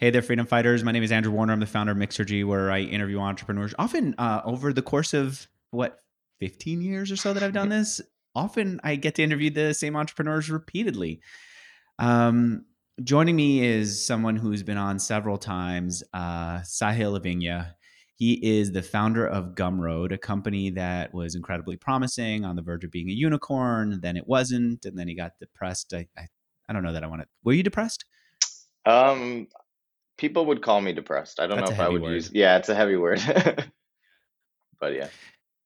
Hey there, freedom fighters. My name is Andrew Warner. I'm the founder of Mixergy, where I interview entrepreneurs. Often, uh, over the course of what 15 years or so that I've done this, often I get to interview the same entrepreneurs repeatedly. Um, joining me is someone who's been on several times, uh, Sahil Lavingia. He is the founder of Gumroad, a company that was incredibly promising, on the verge of being a unicorn. Then it wasn't, and then he got depressed. I, I, I don't know that I want to. Were you depressed? Um, people would call me depressed. I don't That's know if I would word. use. Yeah, it's a heavy word. but yeah.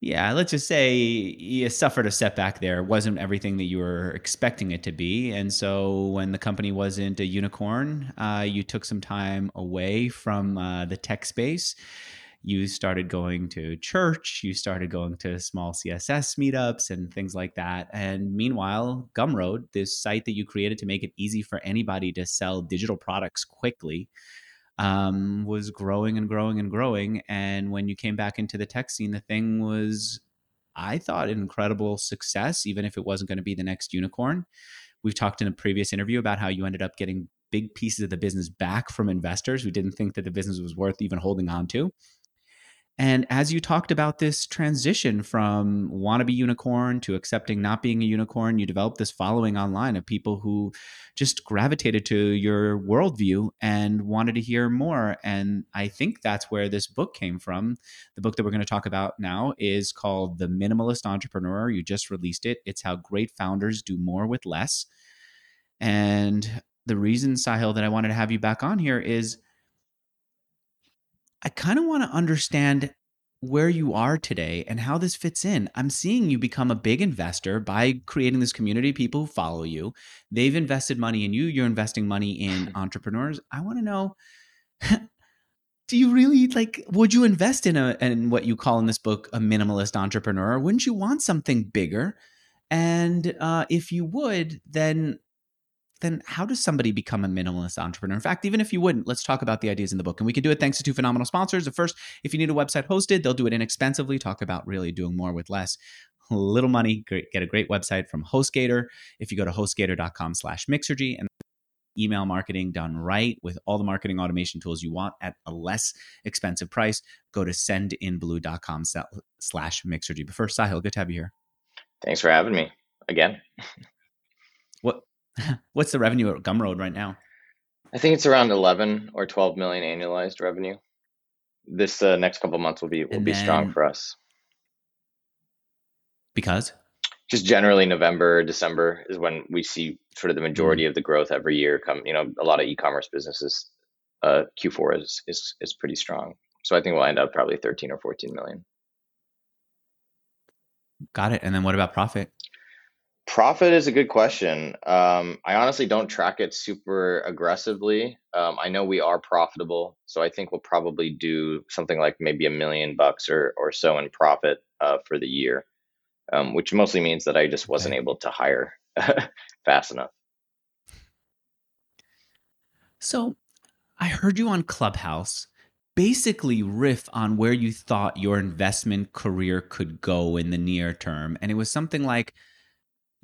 Yeah, let's just say you suffered a setback there. It wasn't everything that you were expecting it to be. And so when the company wasn't a unicorn, uh, you took some time away from uh, the tech space. You started going to church, you started going to small CSS meetups and things like that. And meanwhile, Gumroad, this site that you created to make it easy for anybody to sell digital products quickly, um, was growing and growing and growing. And when you came back into the tech scene, the thing was, I thought, an incredible success, even if it wasn't going to be the next unicorn. We've talked in a previous interview about how you ended up getting big pieces of the business back from investors who didn't think that the business was worth even holding on to. And as you talked about this transition from wannabe unicorn to accepting not being a unicorn, you developed this following online of people who just gravitated to your worldview and wanted to hear more. And I think that's where this book came from. The book that we're going to talk about now is called The Minimalist Entrepreneur. You just released it. It's how great founders do more with less. And the reason, Sahil, that I wanted to have you back on here is I kind of want to understand where you are today and how this fits in. I'm seeing you become a big investor by creating this community of people who follow you. They've invested money in you, you're investing money in entrepreneurs. I want to know do you really like would you invest in a in what you call in this book a minimalist entrepreneur? Wouldn't you want something bigger? And uh, if you would, then then how does somebody become a minimalist entrepreneur? In fact, even if you wouldn't, let's talk about the ideas in the book. And we can do it thanks to two phenomenal sponsors. The first, if you need a website hosted, they'll do it inexpensively. Talk about really doing more with less. Little money, get a great website from HostGator. If you go to hostgator.com slash mixergy and email marketing done right with all the marketing automation tools you want at a less expensive price, go to sendinblue.com slash mixergy. But first, Sahil, good to have you here. Thanks for having me again. what What's the revenue at Gumroad right now? I think it's around 11 or 12 million annualized revenue. This uh, next couple months will be will and be strong for us. Because just generally November, December is when we see sort of the majority mm-hmm. of the growth every year come, you know, a lot of e-commerce businesses uh, Q4 is is is pretty strong. So I think we'll end up probably 13 or 14 million. Got it. And then what about profit? Profit is a good question. Um, I honestly don't track it super aggressively. Um, I know we are profitable, so I think we'll probably do something like maybe a million bucks or or so in profit uh, for the year, um, which mostly means that I just wasn't able to hire fast enough. So, I heard you on Clubhouse basically riff on where you thought your investment career could go in the near term, and it was something like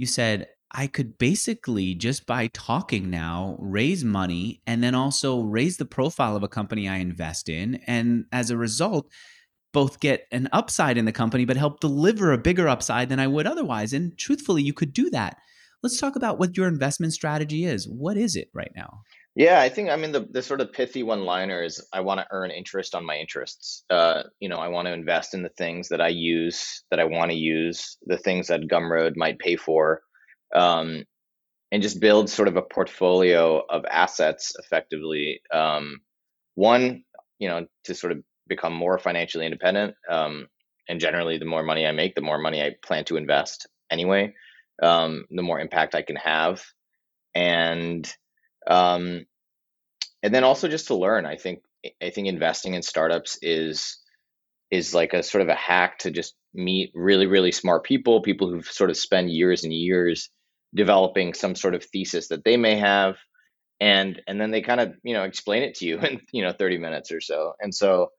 you said, I could basically just by talking now raise money and then also raise the profile of a company I invest in. And as a result, both get an upside in the company, but help deliver a bigger upside than I would otherwise. And truthfully, you could do that. Let's talk about what your investment strategy is. What is it right now? Yeah, I think I mean the the sort of pithy one liner is I want to earn interest on my interests. Uh, you know, I want to invest in the things that I use that I want to use, the things that Gumroad might pay for, um, and just build sort of a portfolio of assets effectively. Um, one, you know, to sort of become more financially independent. Um, and generally, the more money I make, the more money I plan to invest anyway. Um, the more impact I can have, and um, and then also just to learn. I think I think investing in startups is is like a sort of a hack to just meet really really smart people, people who've sort of spent years and years developing some sort of thesis that they may have, and and then they kind of you know explain it to you in you know 30 minutes or so. And so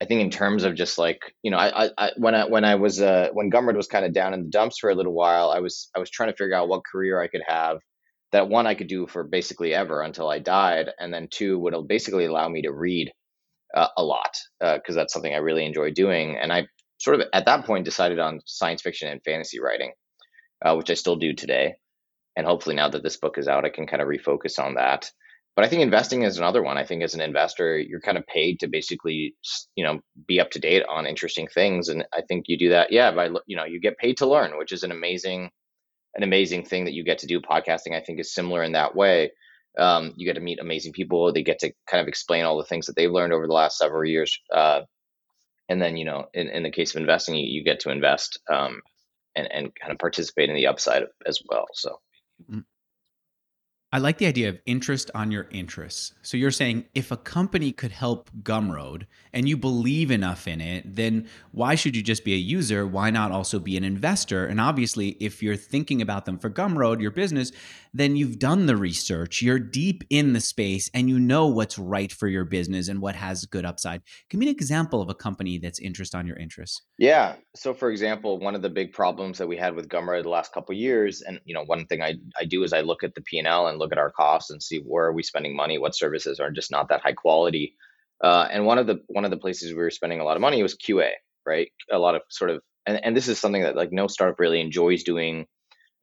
I think in terms of just like you know I, I when I when I was uh, when Gumroad was kind of down in the dumps for a little while, I was I was trying to figure out what career I could have that one I could do for basically ever until I died, and then two would basically allow me to read uh, a lot because uh, that's something I really enjoy doing. And I sort of at that point decided on science fiction and fantasy writing, uh, which I still do today. And hopefully, now that this book is out, I can kind of refocus on that. But I think investing is another one. I think as an investor, you're kind of paid to basically, you know, be up to date on interesting things, and I think you do that. Yeah, by you know, you get paid to learn, which is an amazing, an amazing thing that you get to do. Podcasting, I think, is similar in that way. Um, you get to meet amazing people. They get to kind of explain all the things that they've learned over the last several years. Uh, and then, you know, in, in the case of investing, you, you get to invest um, and, and kind of participate in the upside as well. So. I like the idea of interest on your interests. So you're saying if a company could help Gumroad and you believe enough in it, then why should you just be a user? Why not also be an investor? And obviously, if you're thinking about them for Gumroad, your business, then you've done the research, you're deep in the space, and you know what's right for your business and what has good upside. Give me an example of a company that's interest on your interests. Yeah. So, for example, one of the big problems that we had with Gumroad the last couple years, and you know, one thing I, I do is I look at the P and L and look at our costs and see where are we spending money, what services are just not that high quality. Uh, and one of the one of the places we were spending a lot of money was QA, right? A lot of sort of, and, and this is something that like no startup really enjoys doing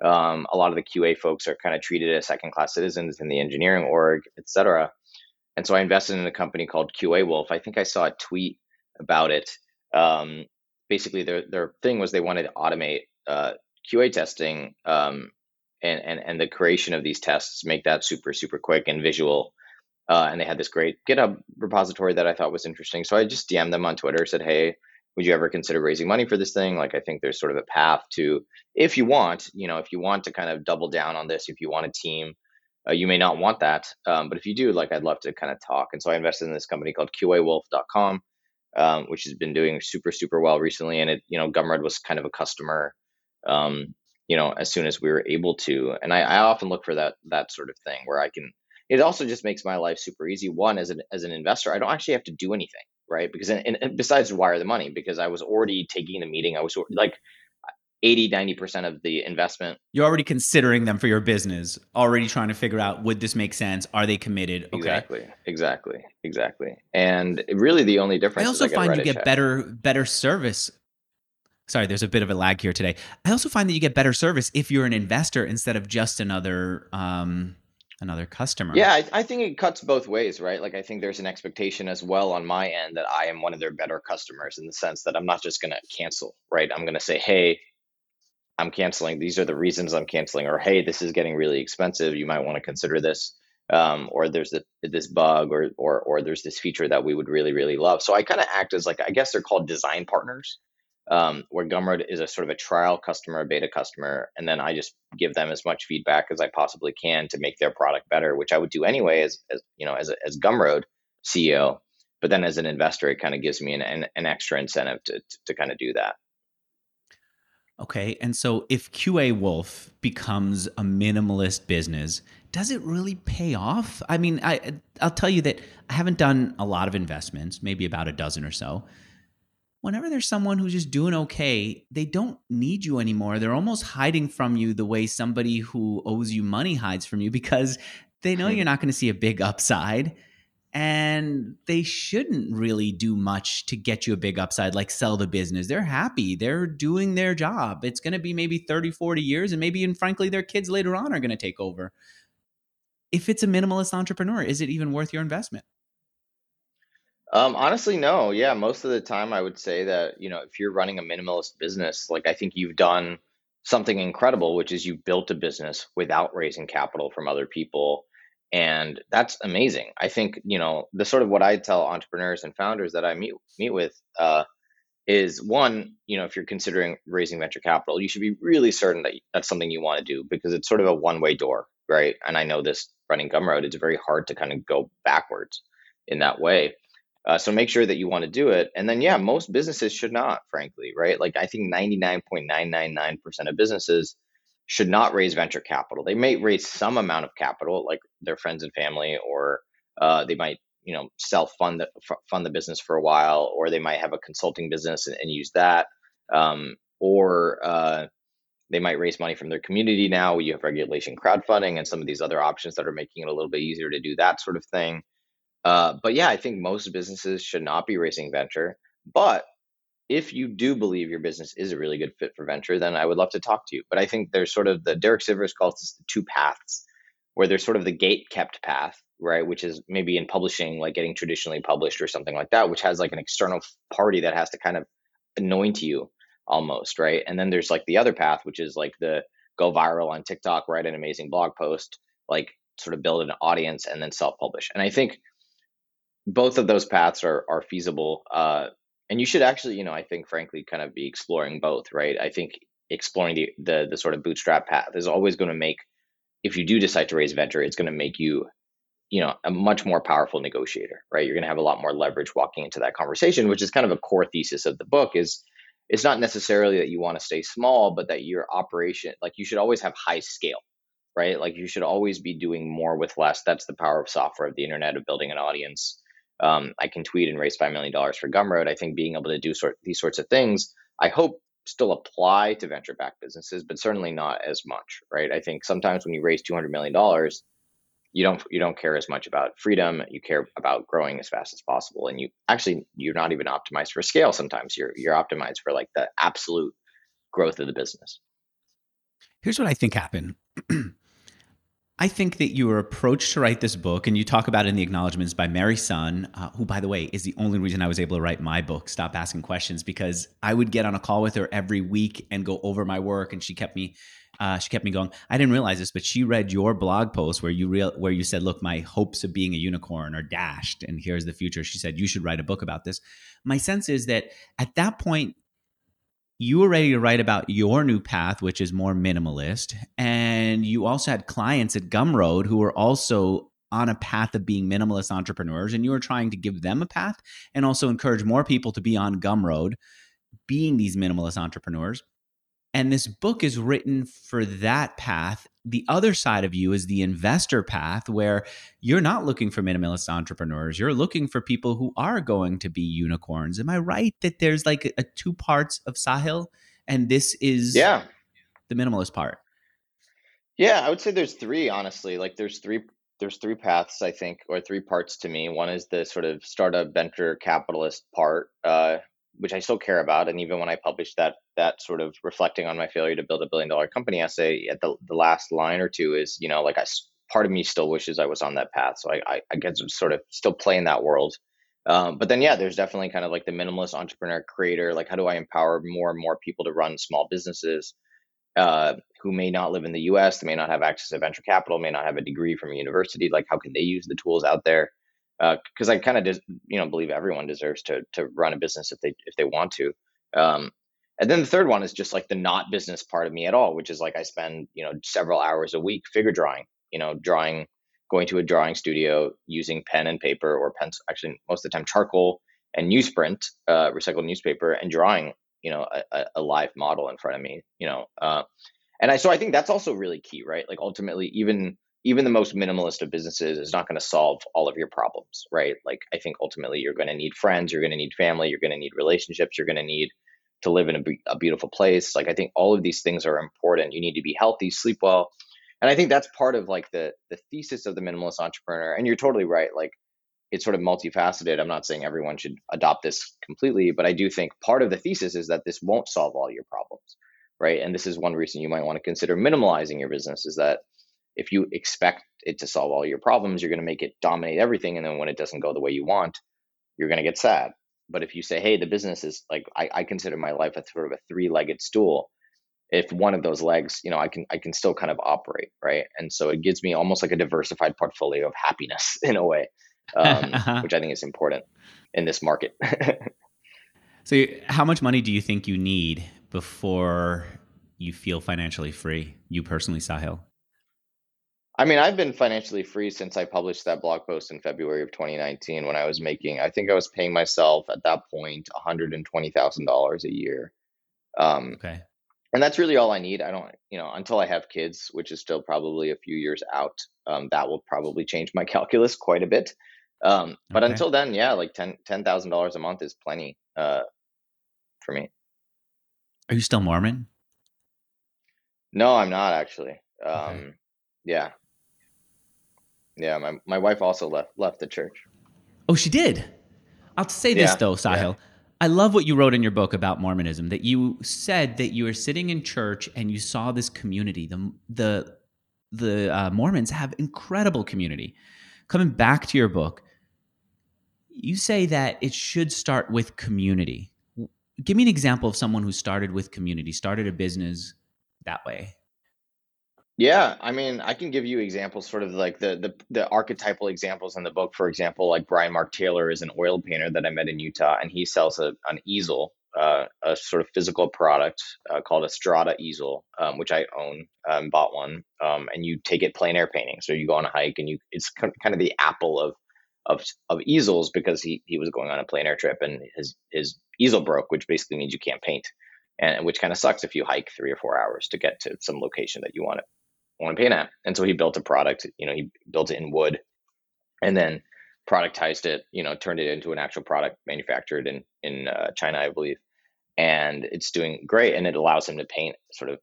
um, a lot of the QA folks are kind of treated as second class citizens in the engineering org, et cetera. And so I invested in a company called QA Wolf. I think I saw a tweet about it. Um, basically, their their thing was they wanted to automate uh, QA testing um, and, and and the creation of these tests, make that super super quick and visual. Uh, and they had this great GitHub repository that I thought was interesting. So I just DM'd them on Twitter, said, "Hey, would you ever consider raising money for this thing like i think there's sort of a path to if you want you know if you want to kind of double down on this if you want a team uh, you may not want that um, but if you do like i'd love to kind of talk and so i invested in this company called qawolf.com um, which has been doing super super well recently and it you know gumroad was kind of a customer um, you know as soon as we were able to and I, I often look for that that sort of thing where i can it also just makes my life super easy one as an as an investor i don't actually have to do anything right? Because and, and besides wire the money, because I was already taking the meeting, I was like 80 90% of the investment you're already considering them for your business already trying to figure out would this make sense are they committed okay. exactly exactly exactly and really the only difference i also find you get check. better better service sorry there's a bit of a lag here today i also find that you get better service if you're an investor instead of just another um another customer. Yeah, I, I, think it cuts both ways, right? Like I think there's an expectation as well on my end that I am one of their better customers in the sense that I'm not just going to cancel, right? I'm going to say, hey, I'm canceling. These are the reasons I'm canceling, or hey, this is getting really expensive. You might want to consider this. Um, or there's the, this bug, or or or there's this feature that we would really really love. So I kind of act as like I guess they're called design partners, um, where Gumroad is a sort of a trial customer, a beta customer, and then I just give them as much feedback as I possibly can to make their product better, which I would do anyway as, as you know as as Gumroad CEO. But then as an investor, it kind of gives me an, an, an extra incentive to, to, to kind of do that. Okay, and so if QA Wolf becomes a minimalist business, does it really pay off? I mean, I I'll tell you that I haven't done a lot of investments, maybe about a dozen or so whenever there's someone who's just doing okay, they don't need you anymore. They're almost hiding from you the way somebody who owes you money hides from you because they know you're not going to see a big upside and they shouldn't really do much to get you a big upside like sell the business. They're happy. They're doing their job. It's going to be maybe 30 40 years and maybe and frankly their kids later on are going to take over. If it's a minimalist entrepreneur is it even worth your investment um, honestly, no. Yeah, most of the time I would say that, you know, if you're running a minimalist business, like I think you've done something incredible, which is you built a business without raising capital from other people. And that's amazing. I think, you know, the sort of what I tell entrepreneurs and founders that I meet meet with uh, is one, you know, if you're considering raising venture capital, you should be really certain that that's something you want to do because it's sort of a one-way door, right? And I know this running Gumroad, it's very hard to kind of go backwards in that way. Uh, so make sure that you want to do it. And then, yeah, most businesses should not, frankly, right? Like I think 99.999% of businesses should not raise venture capital. They may raise some amount of capital, like their friends and family, or uh, they might, you know, self fund the, fund the business for a while, or they might have a consulting business and, and use that, um, or uh, they might raise money from their community now. You have regulation crowdfunding and some of these other options that are making it a little bit easier to do that sort of thing. Uh, but yeah, I think most businesses should not be raising venture. But if you do believe your business is a really good fit for venture, then I would love to talk to you. But I think there's sort of the Derek Sivers calls this the two paths, where there's sort of the gate kept path, right, which is maybe in publishing, like getting traditionally published or something like that, which has like an external party that has to kind of anoint you almost, right? And then there's like the other path, which is like the go viral on TikTok, write an amazing blog post, like sort of build an audience and then self publish. And I think both of those paths are are feasible. Uh, and you should actually, you know, I think frankly, kind of be exploring both, right? I think exploring the the, the sort of bootstrap path is always going to make, if you do decide to raise venture, it's going to make you you know a much more powerful negotiator right you're going to have a lot more leverage walking into that conversation which is kind of a core thesis of the book is it's not necessarily that you want to stay small, but that your operation, like you should always have high scale, right? Like you should always be doing more with less. That's the power of software, of the internet, of building an audience. Um, I can tweet and raise $5 million for Gumroad. I think being able to do sort these sorts of things, I hope still apply to venture backed businesses, but certainly not as much, right? I think sometimes when you raise $200 million, you don't you don't care as much about freedom you care about growing as fast as possible and you actually you're not even optimized for scale sometimes you're you're optimized for like the absolute growth of the business here's what i think happened I think that your approach to write this book, and you talk about in the acknowledgments by Mary Sun, uh, who, by the way, is the only reason I was able to write my book, Stop Asking Questions, because I would get on a call with her every week and go over my work, and she kept me uh, she kept me going. I didn't realize this, but she read your blog post where you real where you said, "Look, my hopes of being a unicorn are dashed, and here's the future." She said you should write a book about this. My sense is that at that point, you were ready to write about your new path, which is more minimalist, and you also had clients at Gumroad who were also on a path of being minimalist entrepreneurs, and you were trying to give them a path and also encourage more people to be on Gumroad, being these minimalist entrepreneurs and this book is written for that path. The other side of you is the investor path, where you're not looking for minimalist entrepreneurs. You're looking for people who are going to be unicorns. Am I right that there's like a, a two parts of Sahil, and this is yeah the minimalist part? Yeah, I would say there's three. Honestly, like there's three there's three paths I think, or three parts to me. One is the sort of startup venture capitalist part, uh, which I still care about. And even when I published that that sort of reflecting on my failure to build a billion dollar company essay, at the the last line or two is you know like I part of me still wishes I was on that path. So I I, I get to sort of still play in that world. Um, but then yeah, there's definitely kind of like the minimalist entrepreneur creator. Like how do I empower more and more people to run small businesses? Uh, who may not live in the U.S., they may not have access to venture capital, may not have a degree from a university. Like, how can they use the tools out there? Because uh, I kind of you know believe everyone deserves to to run a business if they if they want to. Um, and then the third one is just like the not business part of me at all, which is like I spend you know several hours a week figure drawing, you know, drawing, going to a drawing studio using pen and paper or pen, actually most of the time charcoal and newsprint, uh, recycled newspaper, and drawing you know a, a live model in front of me, you know. Uh, and I so I think that's also really key, right? Like ultimately, even even the most minimalist of businesses is not going to solve all of your problems, right? Like I think ultimately you're going to need friends, you're going to need family, you're going to need relationships, you're going to need to live in a, a, beautiful place. Like I think all of these things are important. You need to be healthy, sleep well. And I think that's part of like the the thesis of the minimalist entrepreneur. And you're totally right. Like it's sort of multifaceted. I'm not saying everyone should adopt this completely, but I do think part of the thesis is that this won't solve all your problems, right? And this is one reason you might want to consider minimalizing your business is that if you expect it to solve all your problems, you're going to make it dominate everything. And then when it doesn't go the way you want, you're going to get sad. But if you say, hey, the business is like, I, I consider my life a sort of a three legged stool. If one of those legs, you know, I can I can still kind of operate, right? And so it gives me almost like a diversified portfolio of happiness in a way, um, uh-huh. which I think is important in this market. so, how much money do you think you need before you feel financially free? You personally, Sahil? I mean, I've been financially free since I published that blog post in February of 2019 when I was making, I think I was paying myself at that point $120,000 a year. Um, okay. And that's really all I need. I don't, you know, until I have kids, which is still probably a few years out, um, that will probably change my calculus quite a bit. Um, but okay. until then, yeah, like ten ten thousand dollars a month is plenty uh, for me. Are you still Mormon? No, I'm not actually. Okay. Um, yeah, yeah. My my wife also left left the church. Oh, she did. I'll say this Yeah, though, yeah, Sahil. I love what you wrote in your book about Mormonism. That you said that you were sitting in church and you saw this community. The the the uh, Mormons have incredible community. Coming back to your book, you say that it should start with community. Give me an example of someone who started with community, started a business that way. Yeah. I mean, I can give you examples, sort of like the the the archetypal examples in the book. For example, like Brian Mark Taylor is an oil painter that I met in Utah, and he sells a an easel. Uh, a sort of physical product uh, called a Strada easel, um, which I own, um, bought one, um, and you take it plein air painting. So you go on a hike, and you it's kind of the Apple of of of easels because he he was going on a plein air trip and his his easel broke, which basically means you can't paint, and which kind of sucks if you hike three or four hours to get to some location that you want to want to paint at. And so he built a product. You know, he built it in wood, and then productized it. You know, turned it into an actual product manufactured in in uh, China, I believe, and it's doing great. And it allows him to paint sort of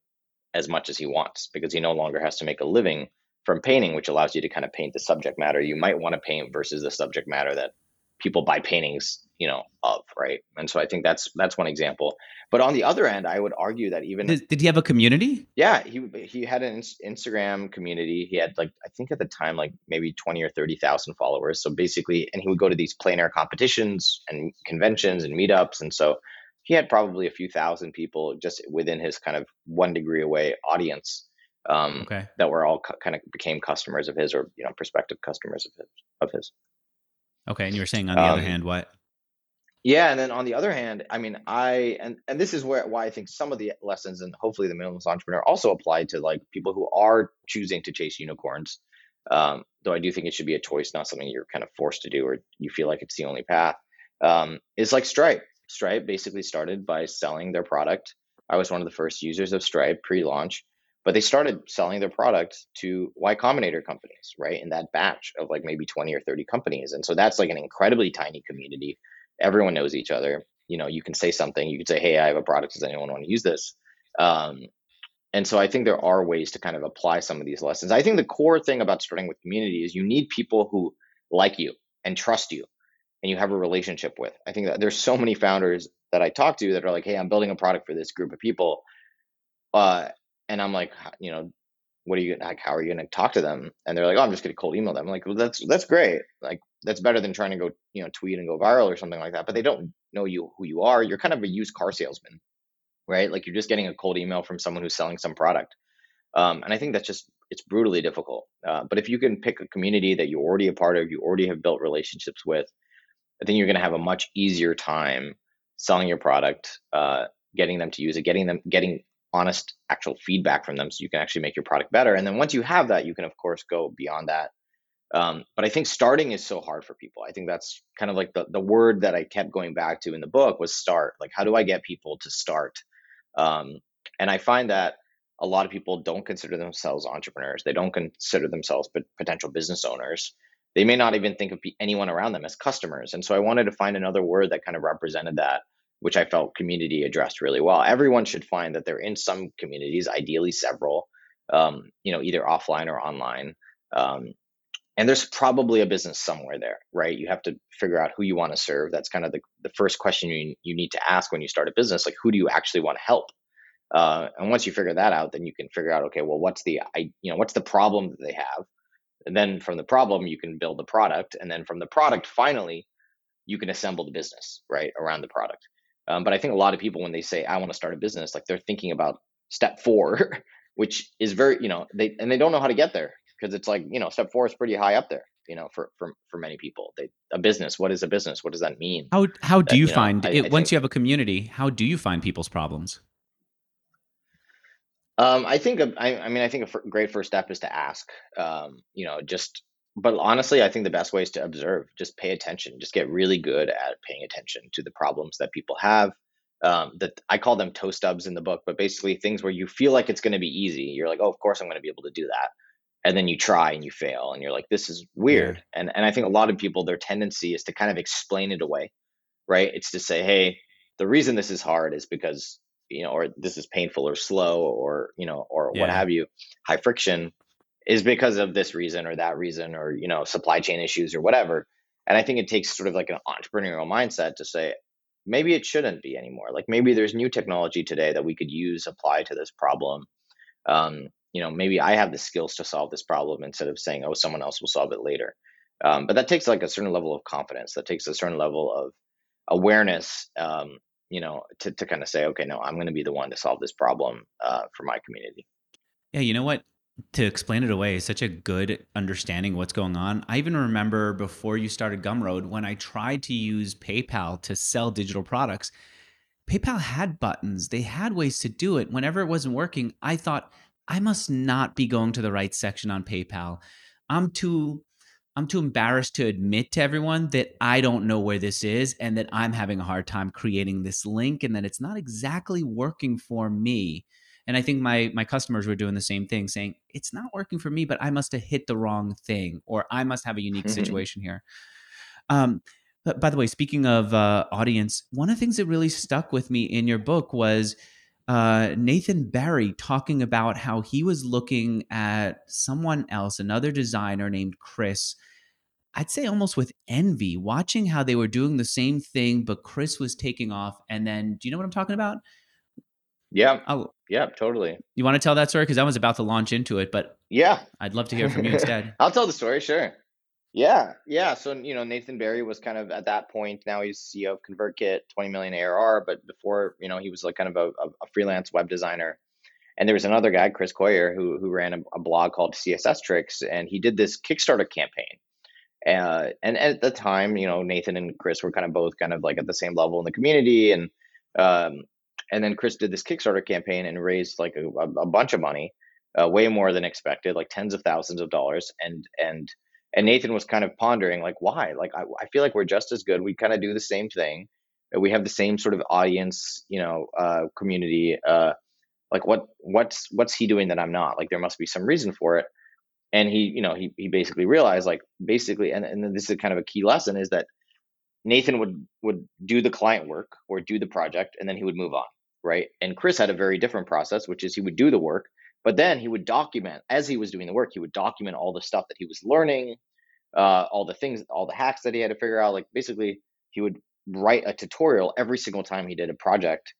as much as he wants because he no longer has to make a living from painting, which allows you to kind of paint the subject matter you might want to paint versus the subject matter that people buy paintings, you know, of, right? And so I think that's that's one example. But on the other end, I would argue that even Did, did he have a community? yeah, he he had an Instagram community. He had like I think at the time like maybe 20 or 30,000 followers. So basically and he would go to these plein air competitions and conventions and meetups and so he had probably a few thousand people just within his kind of one degree away audience um, Okay. that were all kind of became customers of his or you know prospective customers of his of his. Okay. And you were saying on the other Um, hand, what? yeah, and then on the other hand, I mean, I and and this is where why I think some of the lessons and hopefully the minimalist entrepreneur also apply to like people who are choosing to chase unicorns. Um, though I do think it should be a choice, not something you're kind of forced to do or you feel like it's the only path. Um, is like Stripe. Stripe basically started by selling their product. I was one of the first users of Stripe pre-launch, but they started selling their product to Y Combinator companies, right? In that batch of like maybe 20 or 30 companies. And so that's like an incredibly tiny community everyone knows each other. You know, you can say something, you can say, Hey, I have a product. Does anyone want to use this? Um, and so I think there are ways to kind of apply some of these lessons. I think the core thing about starting with community is you need people who like you and trust you and you have a relationship with. I think that there's so many founders that I talk to that are like, Hey, I'm building a product for this group of people. Uh, and I'm like, you know, what are you like? How are you going to talk to them? And they're like, oh, I'm just going to cold email them. I'm like, well, that's that's great. Like that's better than trying to go, you know, tweet and go viral or something like that. But they don't know you who you are. You're kind of a used car salesman, right? Like you're just getting a cold email from someone who's selling some product. Um, and I think that's just it's brutally difficult. Uh, but if you can pick a community that you're already a part of, you already have built relationships with, I think you're going to have a much easier time selling your product, uh, getting them to use it, getting them getting honest actual feedback from them so you can actually make your product better. And then once you have that you can of course go beyond that. Um, but i think starting is so hard for people. I think that's kind of like the, the word that i kept going back to in the book was start. Like how do i get people to start? Um, and i find that a lot of people don't consider themselves entrepreneurs. They don't consider themselves potential business owners. They may not even think of anyone around them as customers. And so i wanted to find another word that kind of represented that which I felt community addressed really well. Everyone should find that they're in some communities, ideally several, um, you know, either offline or online. Um, and there's probably a business somewhere there, right? You have to figure out who you want to serve. That's kind of the, the first question you, you need to ask when you start a business, like who do you actually want to help? Uh, and once you figure that out, then you can figure out, okay, well, what's the, you know, what's the problem that they have? And then from the problem, you can build the product. And then from the product, finally, you can assemble the business, right, around the product. Um, but I think a lot of people, when they say I want to start a business, like they're thinking about step four, which is very, you know, they and they don't know how to get there because it's like, you know, step four is pretty high up there, you know, for for for many people. They a business. What is a business? What does that mean? How how do That, you, you know, find I, it I once think you have a community? How do you find people's problems? um, I think I mean I think a great first step is to ask. Um, you know, just but honestly, I think the best way is to observe. Just pay attention. Just get really good at paying attention to the problems that people have um, that I call them toe stubs in the book, but basically things where you feel like it's going to be easy. You're like, oh, of course I'm going to be able to do that, and then you try and you fail, and you're like, this is Yeah. weird. And and I think a lot of people their tendency is to kind of explain it away, right? It's to say, hey, the reason this is hard is because you know, or this is painful or slow or, you know, or what have you, high friction is because of this reason or that reason or, you know, supply chain issues or whatever. And I think it takes sort of like an entrepreneurial mindset to say, maybe it shouldn't be anymore. Like maybe there's new technology today that we could use, apply to this problem. Um, you know, maybe I have the skills to solve this problem instead of saying, oh, someone else will solve it later. Um, but that takes like a certain level of confidence. That takes a certain level of awareness. Um, you know, to to kind of say, okay, no, I'm going to be the one to solve this problem uh, for my community. Yeah, you know what? To explain it away is such a good understanding what's going on. I even remember before you started Gumroad when I tried to use PayPal to sell digital products. PayPal had buttons, they had ways to do it. Whenever it wasn't working, I thought I must not be going to the right section on PayPal. I'm too I'm too embarrassed to admit to everyone that I don't know where this is and that I'm having a hard time creating this link and that it's not exactly working for me. And I think my my customers were doing the same thing, saying it's not working for me, but I must have hit the wrong thing, or I must have a unique situation here. Um, but by the way, speaking of uh, audience, one of the things that really stuck with me in your book was uh, Nathan Barry talking about how he was looking at someone else, another designer named Chris. I'd say almost with envy, watching how they were doing the same thing, but Chris was taking off. And then, do you know what I'm talking about? Yeah. I'll, Yeah. Totally. you want to tell that story? Because I was about to launch into it, but Yeah. I'd love to hear from you instead. I'll tell the story. Sure. Yeah, yeah. So you know, Nathan Barry was kind of at that point. Now he's CEO of ConvertKit, 20 million ARR. But before, you know, he was like kind of a, a freelance web designer. And there was another guy, Chris Coyier, who who ran a, a blog called CSS Tricks, and he did this Kickstarter campaign. Uh, and at the time, you know, Nathan and Chris were kind of both kind of like at the same level in the community, and um, and then Chris did this Kickstarter campaign and raised like a, a bunch of money, uh, way more than expected, like tens of thousands of dollars, and and and Nathan was kind of pondering, like, why? Like, I, I feel like we're just as good. We kind of do the same thing. We have the same sort of audience, you know, uh, community. Uh, like, what what's what's he doing that I'm not? Like, there must be some reason for it. And he, you know, he he basically realized, like, basically, and and this is kind of a key lesson is that Nathan would would do the client work or do the project, and then he would move on, right? And Chris had a very different process, which is he would do the work, but then he would document as he was doing the work. He would document all the stuff that he was learning, uh, all the things, all the hacks that he had to figure out. Like basically, he would write a tutorial every single time he did a project.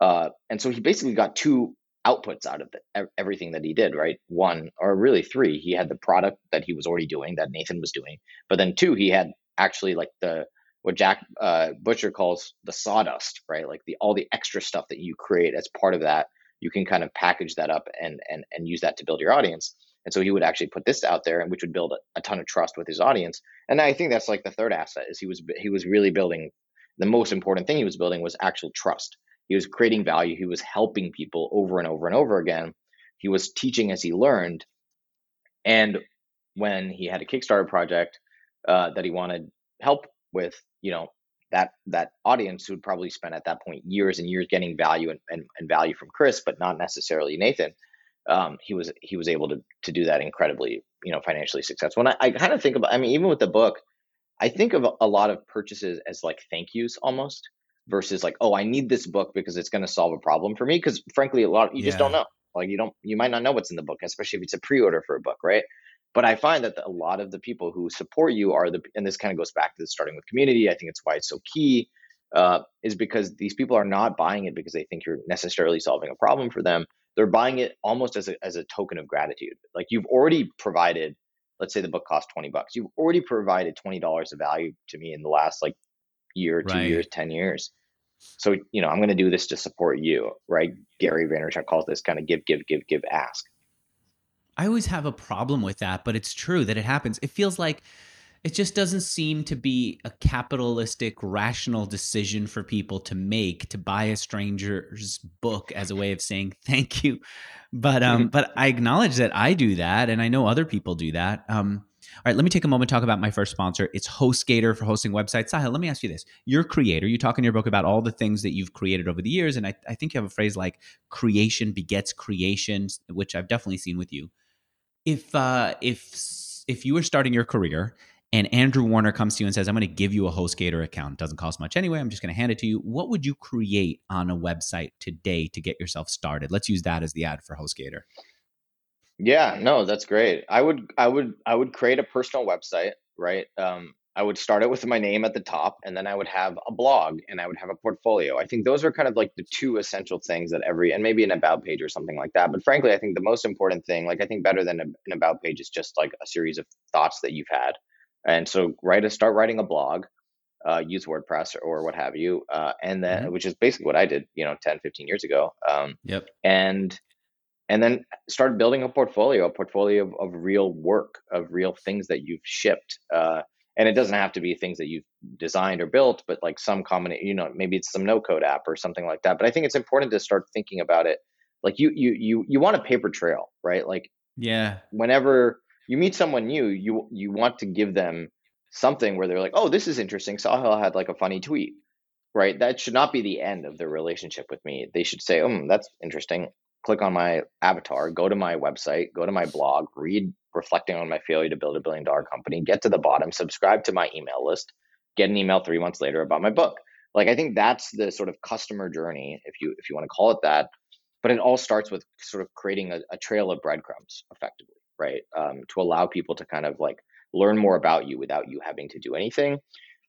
Uh, and so he basically got two outputs out of the, everything that he did. Right, one or really three. He had the product that he was already doing, that Nathan was doing, but then two, he had actually like the what Jack uh, Butcher calls the sawdust, right? Like the all the extra stuff that you create as part of that you can kind of package that up and and and use that to build your audience. And so he would actually put this out there, and which would build a, a ton of trust with his audience. And I think that's like the third asset is he was he was really building the most important thing he was building was actual trust. He was creating value. He was helping people over and over and over again. He was teaching as he learned. And when he had a Kickstarter project uh, that he wanted help with, you know, that that audience who'd probably spent at that point years and years getting value and, and, and value from Chris, but not necessarily Nathan. Um, he was he was able to to do that incredibly, you know, financially successful. And I, I kind of think about, I mean, even with the book, I think of a lot of purchases as like thank yous almost versus like, oh, I need this book because it's going to solve a problem for me. Because frankly, a lot you just don't know. Like you don't, you might not know what's in the book, especially if it's a pre-order for a book, right? But I find that a lot of the people who support you are the, and this kind of goes back to the starting with community. I think it's why it's so key, uh, is because these people are not buying it because they think you're necessarily solving a problem for them. They're buying it almost as a as a token of gratitude. Like you've already provided, let's say the book costs twenty bucks. You've already provided twenty dollars of value to me in the last like year, two Right. years, ten years. So you know I'm going to do this to support you, right? Gary Vaynerchuk calls this kind of give, give, give, give, ask. I always have a problem with that, but it's true that it happens. It feels like it just doesn't seem to be a capitalistic, rational decision for people to make to buy a stranger's book as a way of saying thank you. But um, but I acknowledge that I do that, and I know other people do that. Um, all right, let me take a moment to talk about my first sponsor. It's HostGator for hosting websites. Sahil, let me ask you this: You're a creator. You talk in your book about all the things that you've created over the years, and I, I think you have a phrase like "creation begets creation," which I've definitely seen with you if uh, if if you were starting your career and Andrew Warner comes to you and says, I'm going to give you a HostGator account. It doesn't cost much anyway. I'm just going to hand it to you. What would you create on a website today to get yourself started? Let's use that as the ad for HostGator. Yeah, no, that's great. I would, I would, I would create a personal website, right? Um, I would start it with my name at the top, and then I would have a blog and I would have a portfolio. I think those are kind of like the two essential things that every, and maybe an about page or something like that. But frankly, I think the most important thing, like I think better than an about page, is just like a series of thoughts that you've had and so write a start writing a blog, uh, use WordPress or, or, what have you, uh, and then mm-hmm. which is basically what I did, you know, 10, 15 years ago. Um, yep. And and then start building a portfolio, a portfolio of, of real work, of real things that you've shipped. Uh, and it doesn't have to be things that you've designed or built, but like some combination, you know, maybe it's some no code app or something like that. But I think it's important to start thinking about it. Like you, you, you, you want a paper trail, right? Like, yeah, whenever you meet someone new, you you want to give them something where they're like, "Oh, this is interesting." Sahil had like a funny tweet, right? That should not be the end of their relationship with me. They should say, oh that's interesting." Click on my avatar, go to my website, go to my blog, read reflecting on my failure to build a billion dollar company, get to the bottom, subscribe to my email list, get an email 3 months later about my book. Like I think that's the sort of customer journey if you if you want to call it that, but it all starts with sort of creating a, a trail of breadcrumbs effectively right? Um, to allow people to kind of like learn more about you without you having to do anything.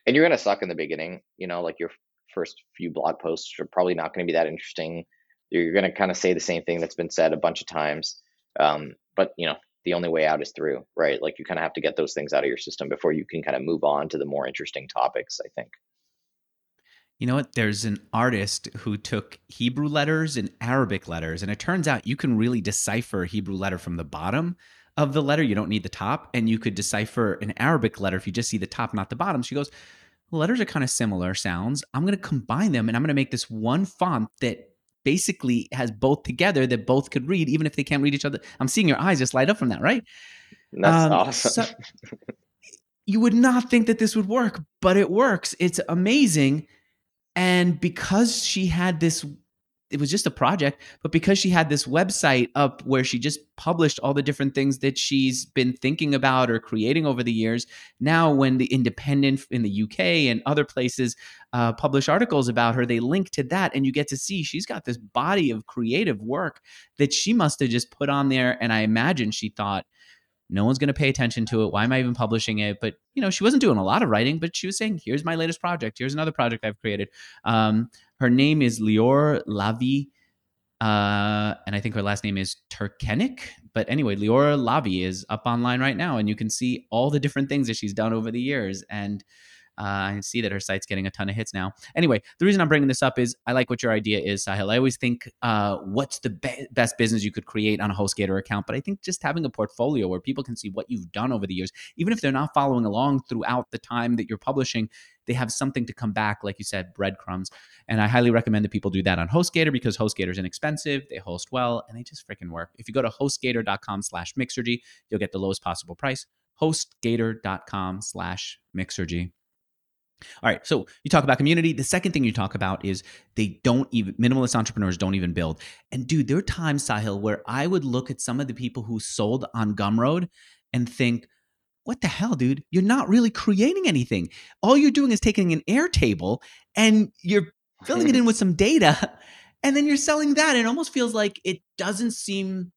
And you're going to suck in the beginning, you know, like your first few blog posts are probably not going to be that interesting. You're going to kind of say the same thing that's been said a bunch of times. Um, but, you know, the only way out is through, right? Like you kind of have to get those things out of your system before you can kind of move on to the more interesting topics, I think. You know what? There's an artist who took Hebrew letters and Arabic letters, and it turns out you can really decipher a Hebrew letter from the bottom of the letter. You don't need the top, and you could decipher an Arabic letter if you just see the top, not the bottom. She goes, letters are kind of similar sounds. I'm going to combine them, and I'm going to make this one font that basically has both together that both could read, even if they can't read each other. I'm seeing your eyes just light up from that, right? That's um, awesome. So you would not think that this would work, but it works. It's amazing. And because she had this it was just a project, but because she had this website up where she just published all the different things that she's been thinking about or creating over the years, now when the Independent in the UK and other places uh, publish articles about her, they link to that, and you get to see she's got this body of creative work that she must have just put on there. And I imagine she thought, no one's going to pay attention to it. Why am I even publishing it? But you know, she wasn't doing a lot of writing, but she was saying, "Here's my latest project. Here's another project I've created." Um, her name is Lior Lavi, uh, and I think her last name is Turkenik. But anyway, Lior Lavi is up online right now, and you can see all the different things that she's done over the years. And uh, I see that her site's getting a ton of hits now. Anyway, the reason I'm bringing this up is I like what your idea is, Sahil. I always think, uh, what's the be- best business you could create on a HostGator account? But I think just having a portfolio where people can see what you've done over the years, even if they're not following along throughout the time that you're publishing, they have something to come back, like you said, breadcrumbs. And I highly recommend that people do that on HostGator because HostGator is inexpensive, they host well, and they just freaking work. If you go to hostgator.com slash Mixergy, you'll get the lowest possible price. HostGator.com slash Mixergy. All right. So you talk about community. The second thing you talk about is they don't even, minimalist entrepreneurs don't even build. And dude, there are times, Sahil, where I would look at some of the people who sold on Gumroad and think, what the hell, dude? You're not really creating anything. All you're doing is taking an Airtable and you're filling it in with some data and then you're selling that. It almost feels like it doesn't seem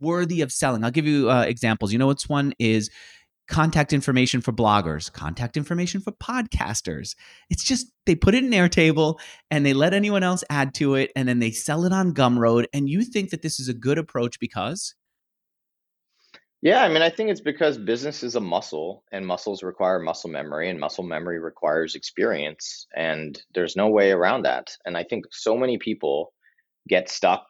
worthy of selling. I'll give you uh, examples. You know, what's one is contact information for bloggers, contact information for podcasters. It's just they put it in Airtable and they let anyone else add to it and then they sell it on Gumroad. And you think that this is a good approach because? Yeah, I mean, I think it's because business is a muscle and muscles require muscle memory and muscle memory requires experience. And there's no way around that. And I think so many people get stuck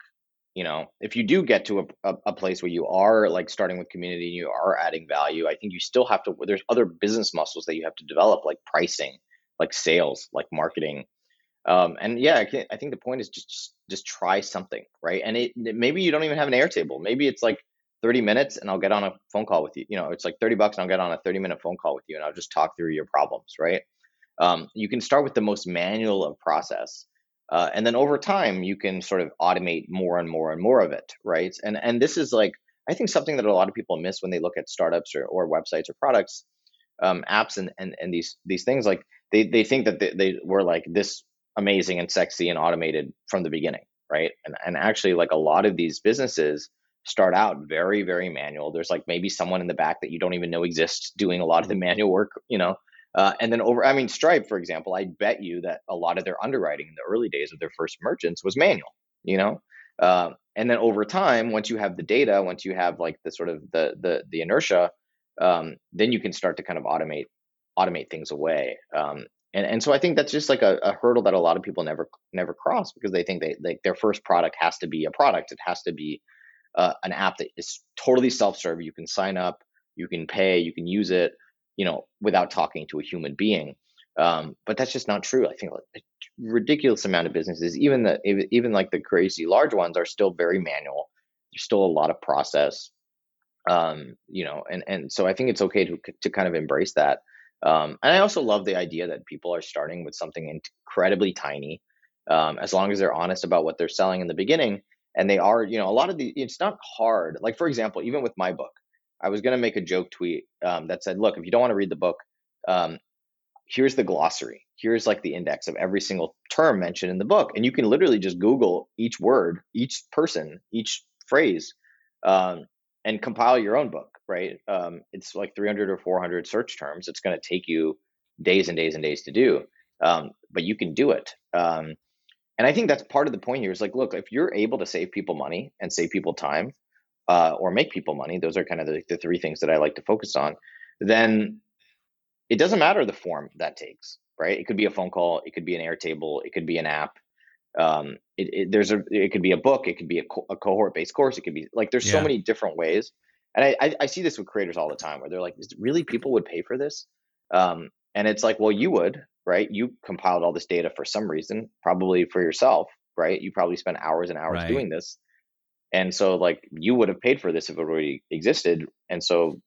you know if you do get to a, a, place where you are like starting with community and you are adding value i think you still have to there's other business muscles that you have to develop like pricing like sales like marketing um, and yeah I, can, I, think the point is just, just just try something right and it maybe you don't even have an airtable maybe it's like 30 minutes and i'll get on a phone call with you you know it's like 30 bucks and i'll get on a 30 minute phone call with you and i'll just talk through your problems right um, you can start with the most manual of process uh, and then over time, you can sort of automate more and more and more of it, right? And and this is like I think something that a lot of people miss when they look at startups or, or websites or products. um, apps and, and and these these things like they they think that they, they were like this amazing and sexy and automated from the beginning, right? And and actually like a lot of these businesses start out very very manual. There's like maybe someone in the back that you don't even know exists doing a lot of the manual work, you know. Uh, and then over, I mean, Stripe, for example, I bet you that a lot of their underwriting in the early days of their first merchants was manual, you know. Uh, and then over time, once you have the data, once you have like the sort of the the the inertia, um, then you can start to kind of automate automate things away. Um, and and so I think that's just like a, a, hurdle that a lot of people never never cross because they think they like their first product has to be a product. It has to be uh, an app that is totally self serve. You can sign up, you can pay, you can use it you know, without talking to a human being. Um, but that's just not true. I think a ridiculous amount of businesses, even the even like the crazy large ones, are still very manual. There's still a lot of process, um, you know, and and so I think it's okay to to kind of embrace that. Um, and I also love the idea that people are starting with something incredibly tiny, um, as long as they're honest about what they're selling in the beginning. And they are, you know, a lot of the. It's not hard. Like for example, even with my book, I was going to make a joke tweet um, that said, look, if you don't want to read the book, um, here's the glossary. Here's like the index of every single term mentioned in the book. And you can literally just Google each word, each person, each phrase, um, and compile your own book, right? Um, it's like 300 or 400 search terms. It's going to take you days and days and days to do, um, but you can do it. And I think that's part of the point here is like, look, if you're able to save people money and save people time, uh, or make people money, those are kind of the, the three things that I like to focus on, then it doesn't matter the form that takes, right? It could be a phone call, it could be an Airtable, it could be an app. Um, it, it, there's a, it could be a book, it could be a, co- a cohort based course, it could be like there's yeah. so many different ways. And I, I, I, see this with creators all the time where they're like, is really people would pay for this? Um, and it's like, well, you would, right? You compiled all this data for some reason, probably for yourself, right? You probably spent hours and hours right. doing this and so like you would have paid for this if it already existed and so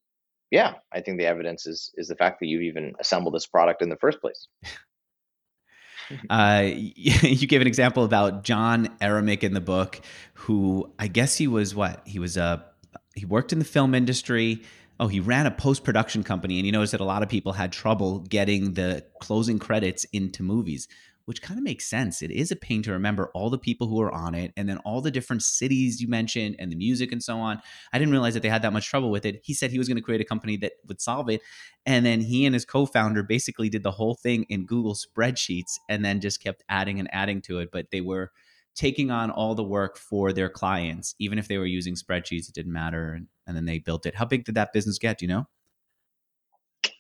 yeah i think the evidence is is the fact that you've even assembled this product in the first place uh, you gave an example about john Aramick in the book who i guess he was what he was a uh, he worked in the film industry oh, he ran a post production company, and he noticed that a lot of people had trouble getting the closing credits into movies which kind of makes sense. It is a pain to remember all the people who are on it and then all the different cities you mentioned and the music and so on. I didn't realize that they had that much trouble with it. He said he was going to create a company that would solve it. And then he and his co founder basically did the whole thing in Google spreadsheets and then just kept adding and adding to it. But they were taking on all the work for their clients, even if they were using spreadsheets, it didn't matter. And, then they built it. How big did that business get? Do you know?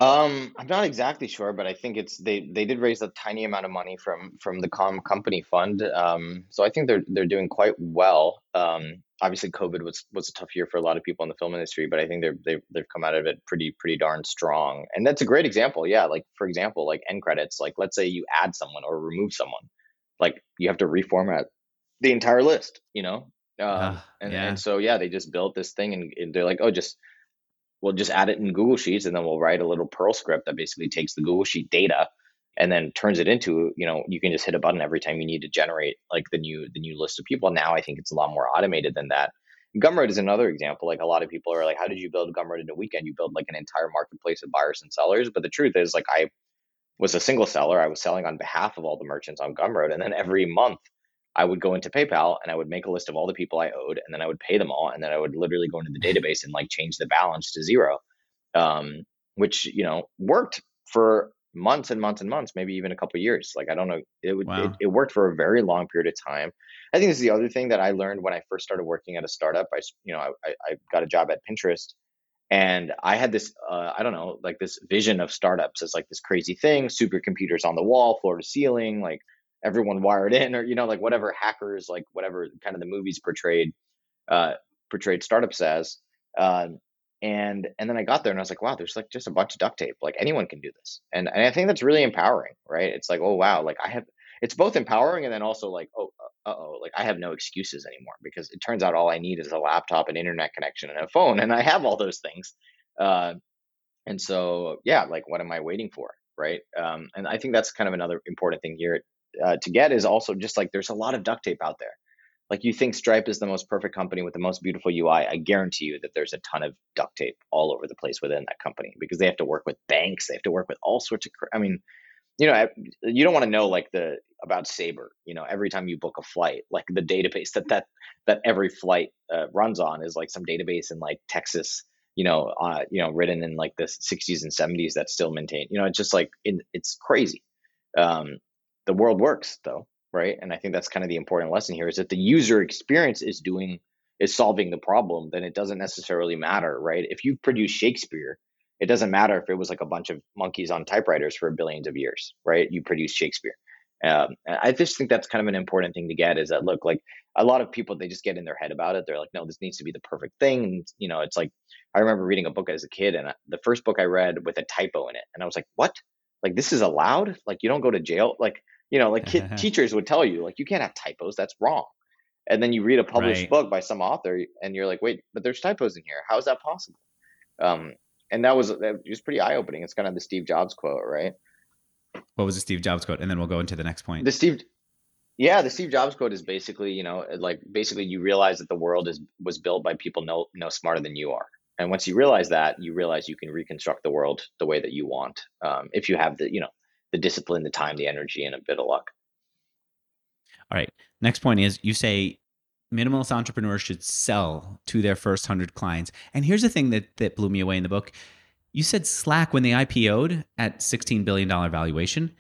Um, I'm not exactly sure, but I think it's they they did raise a tiny amount of money from from the Calm Company Fund. Um, so I think they're they're doing quite well. Um, obviously, COVID was was a tough year for a lot of people in the film industry, but I think they're they've they've come out of it pretty pretty darn strong. And that's a great example. Yeah, like for example, like end credits. Like let's say you add someone or remove someone, like you have to reformat the entire list. You know, uh, and yeah. and so yeah, they just built this thing, and, and they're like, oh, just we'll just add it in Google Sheets and then we'll write a little Perl script that basically takes the Google Sheet data and then turns it into, you know, you can just hit a button every time you need to generate like the new the new list of people. Now I think it's a lot more automated than that. Gumroad is another example. Like a lot of people are like, how did you build Gumroad in a weekend? You build like an entire marketplace of buyers and sellers. But the truth is, like, I was a single seller. I was selling on behalf of all the merchants on Gumroad. And then every month I would go into PayPal and I would make a list of all the people I owed, and then I would pay them all, and then I would literally go into the database and like change the balance to zero, um, which you know worked for months and months and months, maybe even a couple years. Like I don't know, it would wow. it, it, worked for a very long period of time. I think this is the other thing that I learned when I first started working at a startup. I you know I, I got a job at Pinterest. And I had this, uh, I don't know, like this vision of startups as like this crazy thing, supercomputers on the wall, floor to ceiling, like everyone wired in or you know like whatever hackers like whatever kind of the movies portrayed uh portrayed startups as uh, and and then I got there and I was like, wow, there's like just a bunch of duct tape. Like anyone can do this, and and I think that's really empowering, right? It's like, oh wow, like I have. It's both empowering and then also like, oh, uh oh, like I have no excuses anymore because it turns out all I need is a laptop, an internet connection, and a phone, and I have all those things. Uh, and so yeah, like what am I waiting for, right? Um, and I think that's kind of another important thing here uh, to get is also just like there's a lot of duct tape out there. Like you think Stripe is the most perfect company with the most beautiful UI. I guarantee you that there's a ton of duct tape all over the place within that company because they have to work with banks, they have to work with all sorts of. I mean, you know, you don't want to know like the about Sabre. You know, every time you book a flight, like the database that that that every flight uh, runs on is like some database in like Texas. You know, uh, you know, written in like the 60s and 70s that's still maintained. You know, it's just like it, it's crazy. Um, the world works though, right? And I think that's kind of the important lesson here is that the user experience is doing is solving the problem. Then it doesn't necessarily matter, right? If you produce Shakespeare it doesn't matter if it was like a bunch of monkeys on typewriters for billions of years, right? You produce Shakespeare. Um, I just think that's kind of an important thing to get is that look like a lot of people they just get in their head about it. They're like, no, this needs to be the perfect thing. And, you know, it's like I remember reading a book as a kid, and uh, the first book I read with a typo in it, and I was like, what? Like this is allowed? Like you don't go to jail? Like you know, like kid, teachers would tell you like you can't have typos. That's wrong. And then you read a published right. book by some author, and you're like, wait, but there's typos in here. How is that possible? Um, and that was that was pretty eye opening. It's kind of the Steve Jobs quote, right? What was the Steve Jobs quote? And then we'll go into the next point. The Steve, yeah, the Steve Jobs quote is basically, you know, like basically you realize that the world is was built by people no no smarter than you are, and once you realize that, you realize you can reconstruct the world the way that you want, um, if you have the you know the discipline, the time, the energy, and a bit of luck. All right. Next point is you say minimalist entrepreneurs should sell to their first 100 clients. And here's the thing that, that blew me away in the book. You said Slack, when they IPO'd at $16 billion valuation,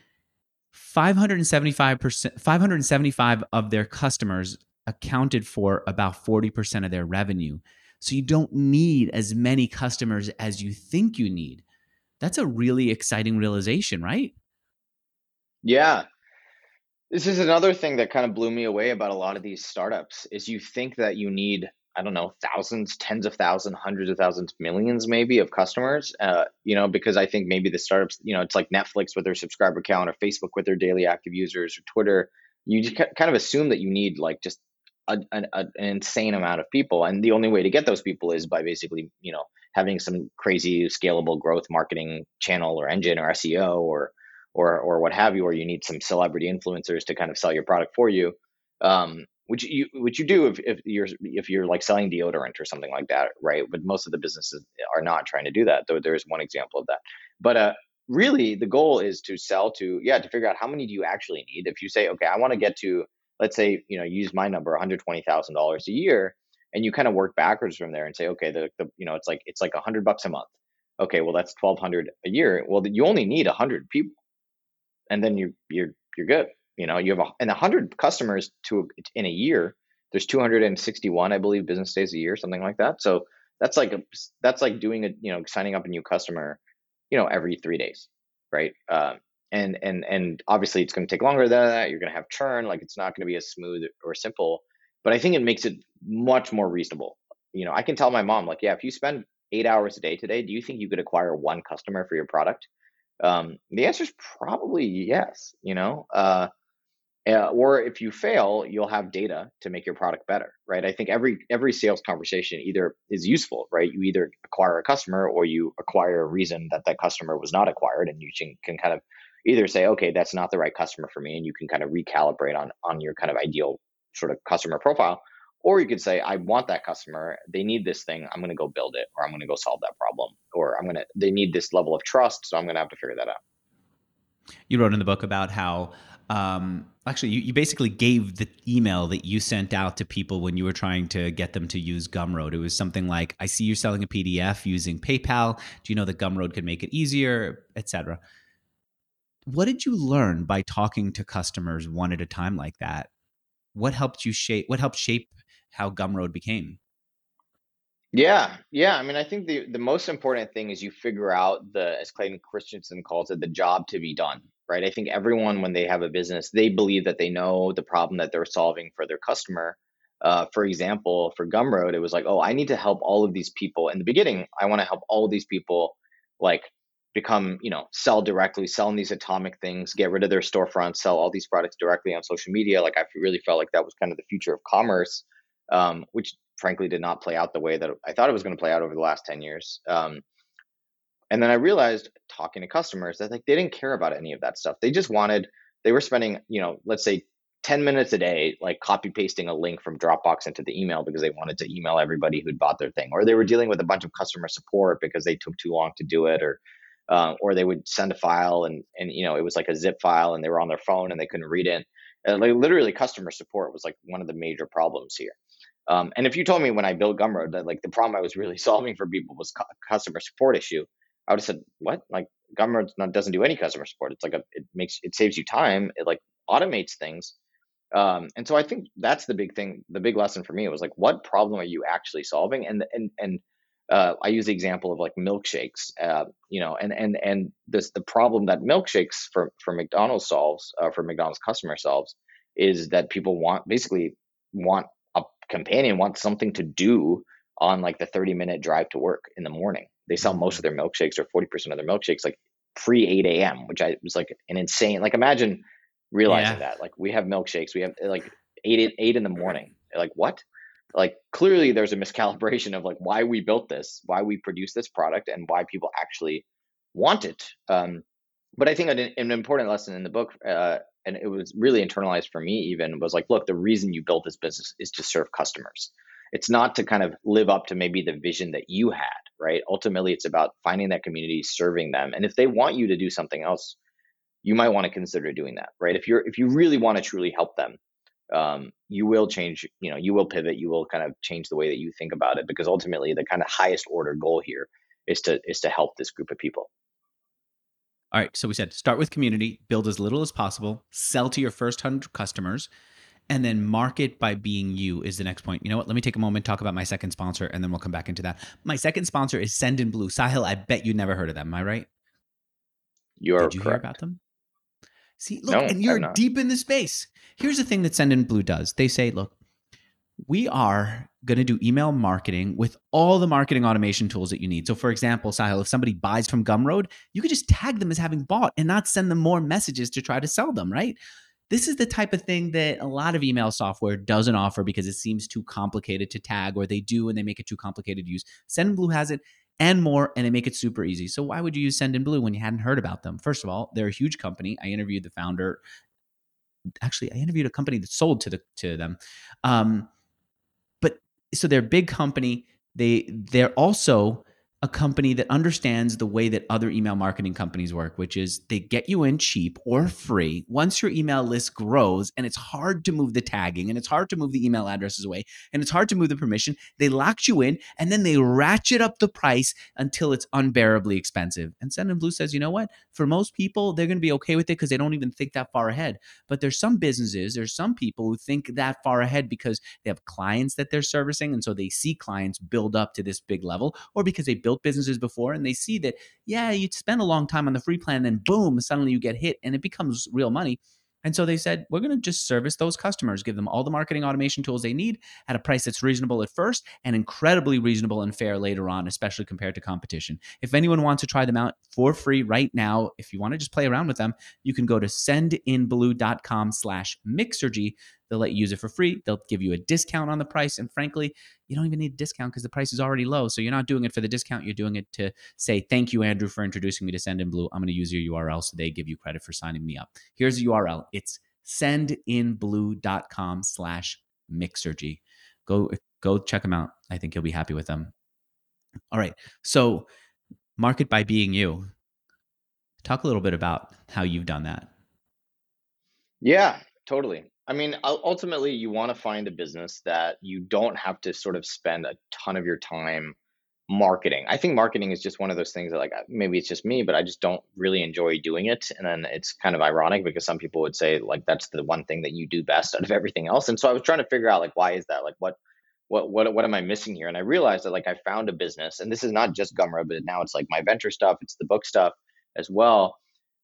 575%, 575 of their customers accounted for about 40% of their revenue. So you don't need as many customers as you think you need. That's a really exciting realization, right? Yeah. This is another thing that kind of blew me away about a lot of these startups is you think that you need I don't know thousands, tens of thousands, hundreds of thousands, millions maybe of customers. Uh, you know, because I think maybe the startups, you know, it's like Netflix with their subscriber count, or Facebook with their daily active users, or Twitter. You kind of assume that you need like just a, an, an insane amount of people, and the only way to get those people is by basically, you know, having some crazy scalable growth marketing channel or engine or SEO or or or what have you, or you need some celebrity influencers to kind of sell your product for you, um, which you which you do if, if you're if you're like selling deodorant or something like that, right? But most of the businesses are not trying to do that. Though there is one example of that. But uh, really, the goal is to sell to yeah to figure out how many do you actually need. If you say okay, I want to get to let's say you know use my number, one hundred twenty thousand dollars a year, and you kind of work backwards from there and say okay, the, the you know it's like it's like a hundred bucks a month. Okay, well that's twelve hundred a year. Well, you only need a hundred people and then you you're you're good. You know, you have a, and 100 customers to in a year. There's 261, I believe, business days a year, something like that. So that's like a, that's like doing a you know signing up a new customer, you know, every three days, right? Um, and and and obviously it's going to take longer than that. You're going to have churn. Like it's not going to be as smooth or simple. But I think it makes it much more reasonable. You know, I can tell my mom like, yeah, if you spend eight hours a day today, do you think you could acquire one customer for your product? Um, the answer is probably yes. You know, uh, uh, or if you fail, you'll have data to make your product better, right? I think every every sales conversation either is useful, right? You either acquire a customer or you acquire a reason that that customer was not acquired, and you can, can kind of either say, okay, that's not the right customer for me, and you can kind of recalibrate on on your kind of ideal sort of customer profile, or you could say, I want that customer. They need this thing. I'm going to go build it, or I'm going to go solve that problem, or I'm going to, they need this level of trust. So I'm going to have to figure that out. You wrote in the book about how, um, actually, you, you basically gave the email that you sent out to people when you were trying to get them to use Gumroad. It was something like, I see you're selling a PDF using PayPal. Do you know that Gumroad can make it easier, etc. What did you learn by talking to customers one at a time like that? What helped you shape? What helped shape how Gumroad became. Yeah, yeah. I mean, I think the the most important thing is you figure out the, as Clayton Christensen calls it, the job to be done. Right. I think everyone, when they have a business, they believe that they know the problem that they're solving for their customer. Uh, for example, for Gumroad, it was like, oh, I need to help all of these people. In the beginning, I want to help all these people, like become, you know, sell directly, selling these atomic things, get rid of their storefronts, sell all these products directly on social media. Like I really felt like that was kind of the future of commerce um, which frankly did not play out the way that I thought it was going to play out over the last 10 years. Um, and then I realized talking to customers that like they didn't care about any of that stuff. They just wanted, they were spending, you know, let's say 10 minutes a day, like copy pasting a link from Dropbox into the email because they wanted to email everybody who'd bought their thing, or they were dealing with a bunch of customer support because they took too long to do it, or uh, or they would send a file and and you know it was like a zip file and they were on their phone and they couldn't read it. And like literally, customer support was like one of the major problems here. Um, and if you told me when I built Gumroad that like the problem I was really solving for people was cu- customer support issue, I would have said, "What? Like Gumroad doesn't do any customer support. It's like a it makes it saves you time. It like automates things." Um, and so I think that's the big thing. The big lesson for me was like, what problem are you actually solving? And and and uh, I use the example of like milkshakes, uh, you know, and and and this the problem that milkshakes for for McDonald's solves uh, for McDonald's customer solves is that people want basically want companion, wants something to do on like the 30 minute drive to work in the morning. They sell most of their milkshakes or 40% of their milkshakes like pre 8 a.m., which I was like an insane. Like imagine realizing yeah. that like we have milkshakes, we have like eight eight in the morning. Like what? like clearly there's a miscalibration of like why we built this why we produce this product and why people actually want it um, but i think an, an, important lesson in the book uh, and it was really internalized for me even was like look the reason you built this business is to serve customers. It's not to kind of live up to maybe the vision that you had right? Ultimately it's about finding that community serving them and if they want you to do something else you might want to consider doing that right? If you're if you really want to truly help them um, you will change you know you will pivot you will kind of change the way that you think about it because ultimately the kind of highest order goal here is to is to help this group of people all right so we said start with community build as little as possible sell to your first 100 customers and then market by being you is the next point. You know what? Let me take a moment talk about my second sponsor, and then we'll come back into that. My second sponsor is Sendinblue. Sahil, I bet you never heard of them. Am I right? You are. Did you correct. hear about them? See, look, no, and you're deep in the space. Here's the thing that Sendinblue does. They say, look, we are going to do email marketing with all the marketing automation tools that you need. So, for example, Sahil, if somebody buys from Gumroad, you could just tag them as having bought and not send them more messages to try to sell them, right? This is the type of thing that a lot of email software doesn't offer because it seems too complicated to tag, or they do and they make it too complicated to use. Sendinblue has it and more, and they make it super easy. So why would you use Sendinblue when you hadn't heard about them? First of all, they're a huge company. I interviewed the founder. Actually, I interviewed a company that sold to the to them. Um, so they're a big company. They they're also a company that understands the way that other email marketing companies work, which is they get you in cheap or free once your email list grows and it's hard to move the tagging and it's hard to move the email addresses away and it's hard to move the permission. They lock you in and then they ratchet up the price until it's unbearably expensive. And Sendinblue says, you know what? For most people, they're going to be okay with it because they don't even think that far ahead. But there's some businesses, there's some people who think that far ahead because they have clients that they're servicing. And so they see clients build up to this big level or because they built businesses before and they see that, yeah, you spend a long time on the free plan, then boom, suddenly you get hit and it becomes real money. And so they said, we're going to just service those customers, give them all the marketing automation tools they need at a price that's reasonable at first and incredibly reasonable and fair later on, especially compared to competition. If anyone wants to try them out for free right now, if you want to just play around with them, you can go to sendinblue.com slash mixergy. They'll let you use it for free. They'll give you a discount on the price. And frankly, you don't even need a discount because the price is already low. So you're not doing it for the discount. You're doing it to say, thank you, Andrew, for introducing me to Sendinblue. I'm going to use your URL so they give you credit for signing me up. Here's the URL. It's sendinblue.com slash mixergy. Go, go check them out. I think you'll be happy with them. All right. So market by being you. Talk a little bit about how you've done that. Yeah, totally. I mean, ultimately, you want to find a business that you don't have to sort of spend a ton of your time marketing. I think marketing is just one of those things that, like, uh, maybe it's just me, but I just don't really enjoy doing it. And then it's kind of ironic because some people would say, like, that's the one thing that you do best out of everything else. And so I was trying to figure out, like, why is that? Like, what, what, what, what am I missing here? And I realized that, like, I found a business, and this is not just Gumroad, but now it's like my venture stuff, it's the book stuff as well.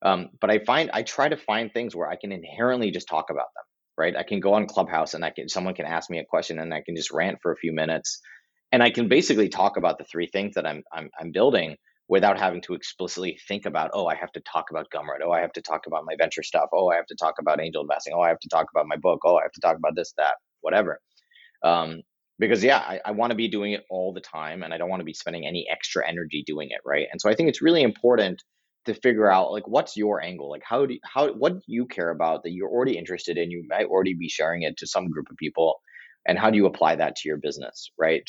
Um, but I find I try to find things where I can inherently just talk about them right? I can go on Clubhouse and I can someone can ask me a question and I can just rant for a few minutes, and I can basically talk about the three things that I'm I'm, I'm building without having to explicitly think about oh I have to talk about Gumroad, oh I have to talk about my venture stuff, oh I have to talk about angel investing, oh I have to talk about my book, oh I have to talk about this that whatever. Um, because yeah, I, I want to be doing it all the time, and I don't want to be spending any extra energy doing it, right? And so I think it's really important to figure out like what's your angle? Like how do you, how what do you care about that you're already interested in? You might already be sharing it to some group of people and how do you apply that to your business right?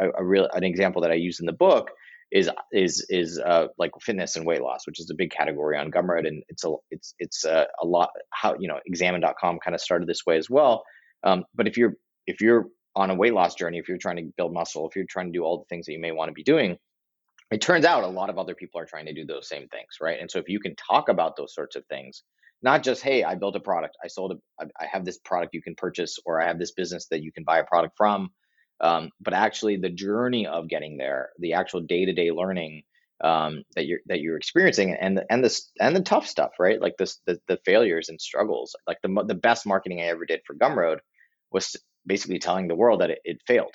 A, a real an example that i use in the book is is is uh, like fitness and weight loss which is a big category on gumroad and it's a it's it's a, a lot how you know examine.com kind of started this way as well. Um, but if you're if you're on a weight loss journey if you're trying to build muscle if you're trying to do all the things that you may want to be doing it turns out a lot of other people are trying to do those same things right? And so if you can talk about those sorts of things not just hey i built a product i sold a i have this product you can purchase or i have this business that you can buy a product from um, but actually the journey of getting there the actual day-to-day learning um, that you're that you're experiencing and and the and the tough stuff right? Like this the, the failures and struggles like the the best marketing i ever did for gumroad was basically telling the world that it, it failed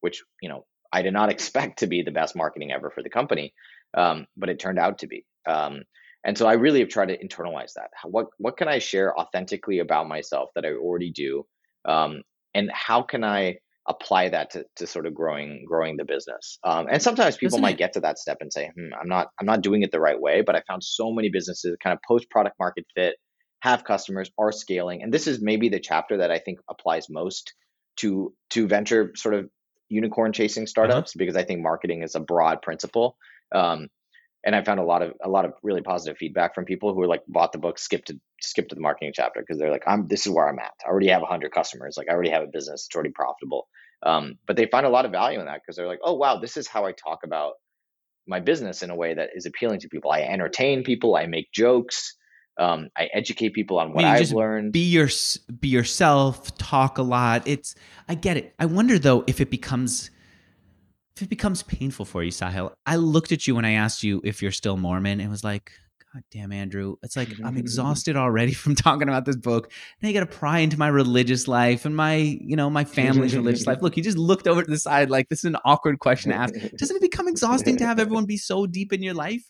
which you know I did not expect to be the best marketing ever for the company, um, but it turned out to be. Um, and so I really have tried to internalize that. What what can I share authentically about myself that I already do, um, and how can I apply that to, to sort of growing growing the business? Um, and sometimes people Doesn't might it? get to that step and say, hmm, "I'm not I'm not doing it the right way." But I found so many businesses kind of post product market fit, have customers, are scaling, and this is maybe the chapter that I think applies most to to venture sort of unicorn chasing uh-huh. startups uh-huh. because I think marketing is a broad principle. Um, and I found a lot of a lot of really positive feedback from people who are like bought the book, skipped to skipped to the marketing chapter because they're like, I'm this is where I'm at. I already have hundred customers, like I already have a business, it's already profitable. Um, but they find a lot of value in that because they're like, oh wow, this is how I talk about my business in a way that is appealing to people. I entertain people, I make jokes, um, I educate people on what I have learned. Be your be yourself. Talk a lot. It's I get it. I wonder though if it becomes if it becomes painful for you, Sahil. I looked at you when I asked you if you're still Mormon and was like, God damn, Andrew. It's like I'm exhausted already from talking about this book. Now you got to pry into my religious life and my, you know, my family's religious life. Look, you just looked over to the side like this is an awkward question to ask. Doesn't it become exhausting to have everyone be so deep in your life?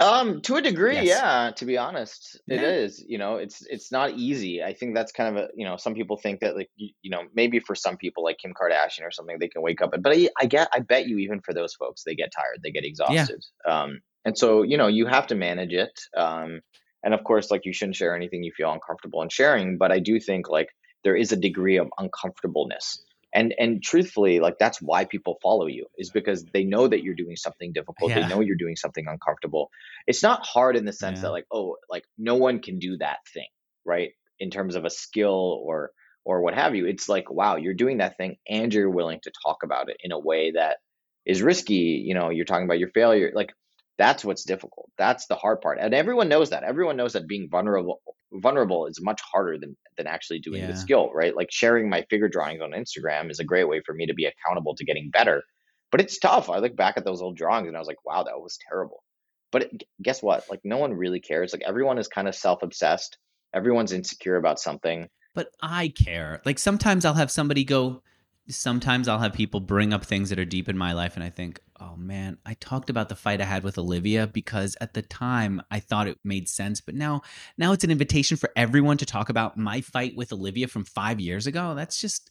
Um, to a degree, Yes. yeah, to be honest, it Yeah. is. You know, it's it's not easy. I think that's kind of a, you know, some people think that like you, you know, maybe for some people like Kim Kardashian or something, they can wake up. But I, I get, I bet you even for those folks, they get tired, they get Yeah. exhausted. Um, and so you know, you have to manage it. Um, and of course, like you shouldn't share anything you feel uncomfortable in sharing. But I do think like there is a degree of uncomfortableness and and truthfully like that's why people follow you is because they know that you're doing something difficult. Yeah. they know you're doing something uncomfortable. It's not hard in the sense yeah. that like oh like no one can do that thing right? In terms of a skill or or what have you. It's like wow you're doing that thing and you're willing to talk about it in a way that is risky. You know you're talking about your failure. Like that's what's difficult that's the hard part and everyone knows that everyone knows that being vulnerable vulnerable is much harder than than actually doing yeah. the skill, right? Like sharing my figure drawings on Instagram is a great way for me to be accountable to getting better. But it's tough. I look back at those old drawings and I was like, wow, that was terrible. But it, guess what? Like no one really cares. Like everyone is kind of self-obsessed. Everyone's insecure about something. But I care. Like sometimes I'll have somebody go, sometimes I'll have people bring up things that are deep in my life, and I think, oh man, I talked about the fight I had with Olivia because at the time I thought it made sense, but now, now it's an invitation for everyone to talk about my fight with Olivia from five years ago. That's just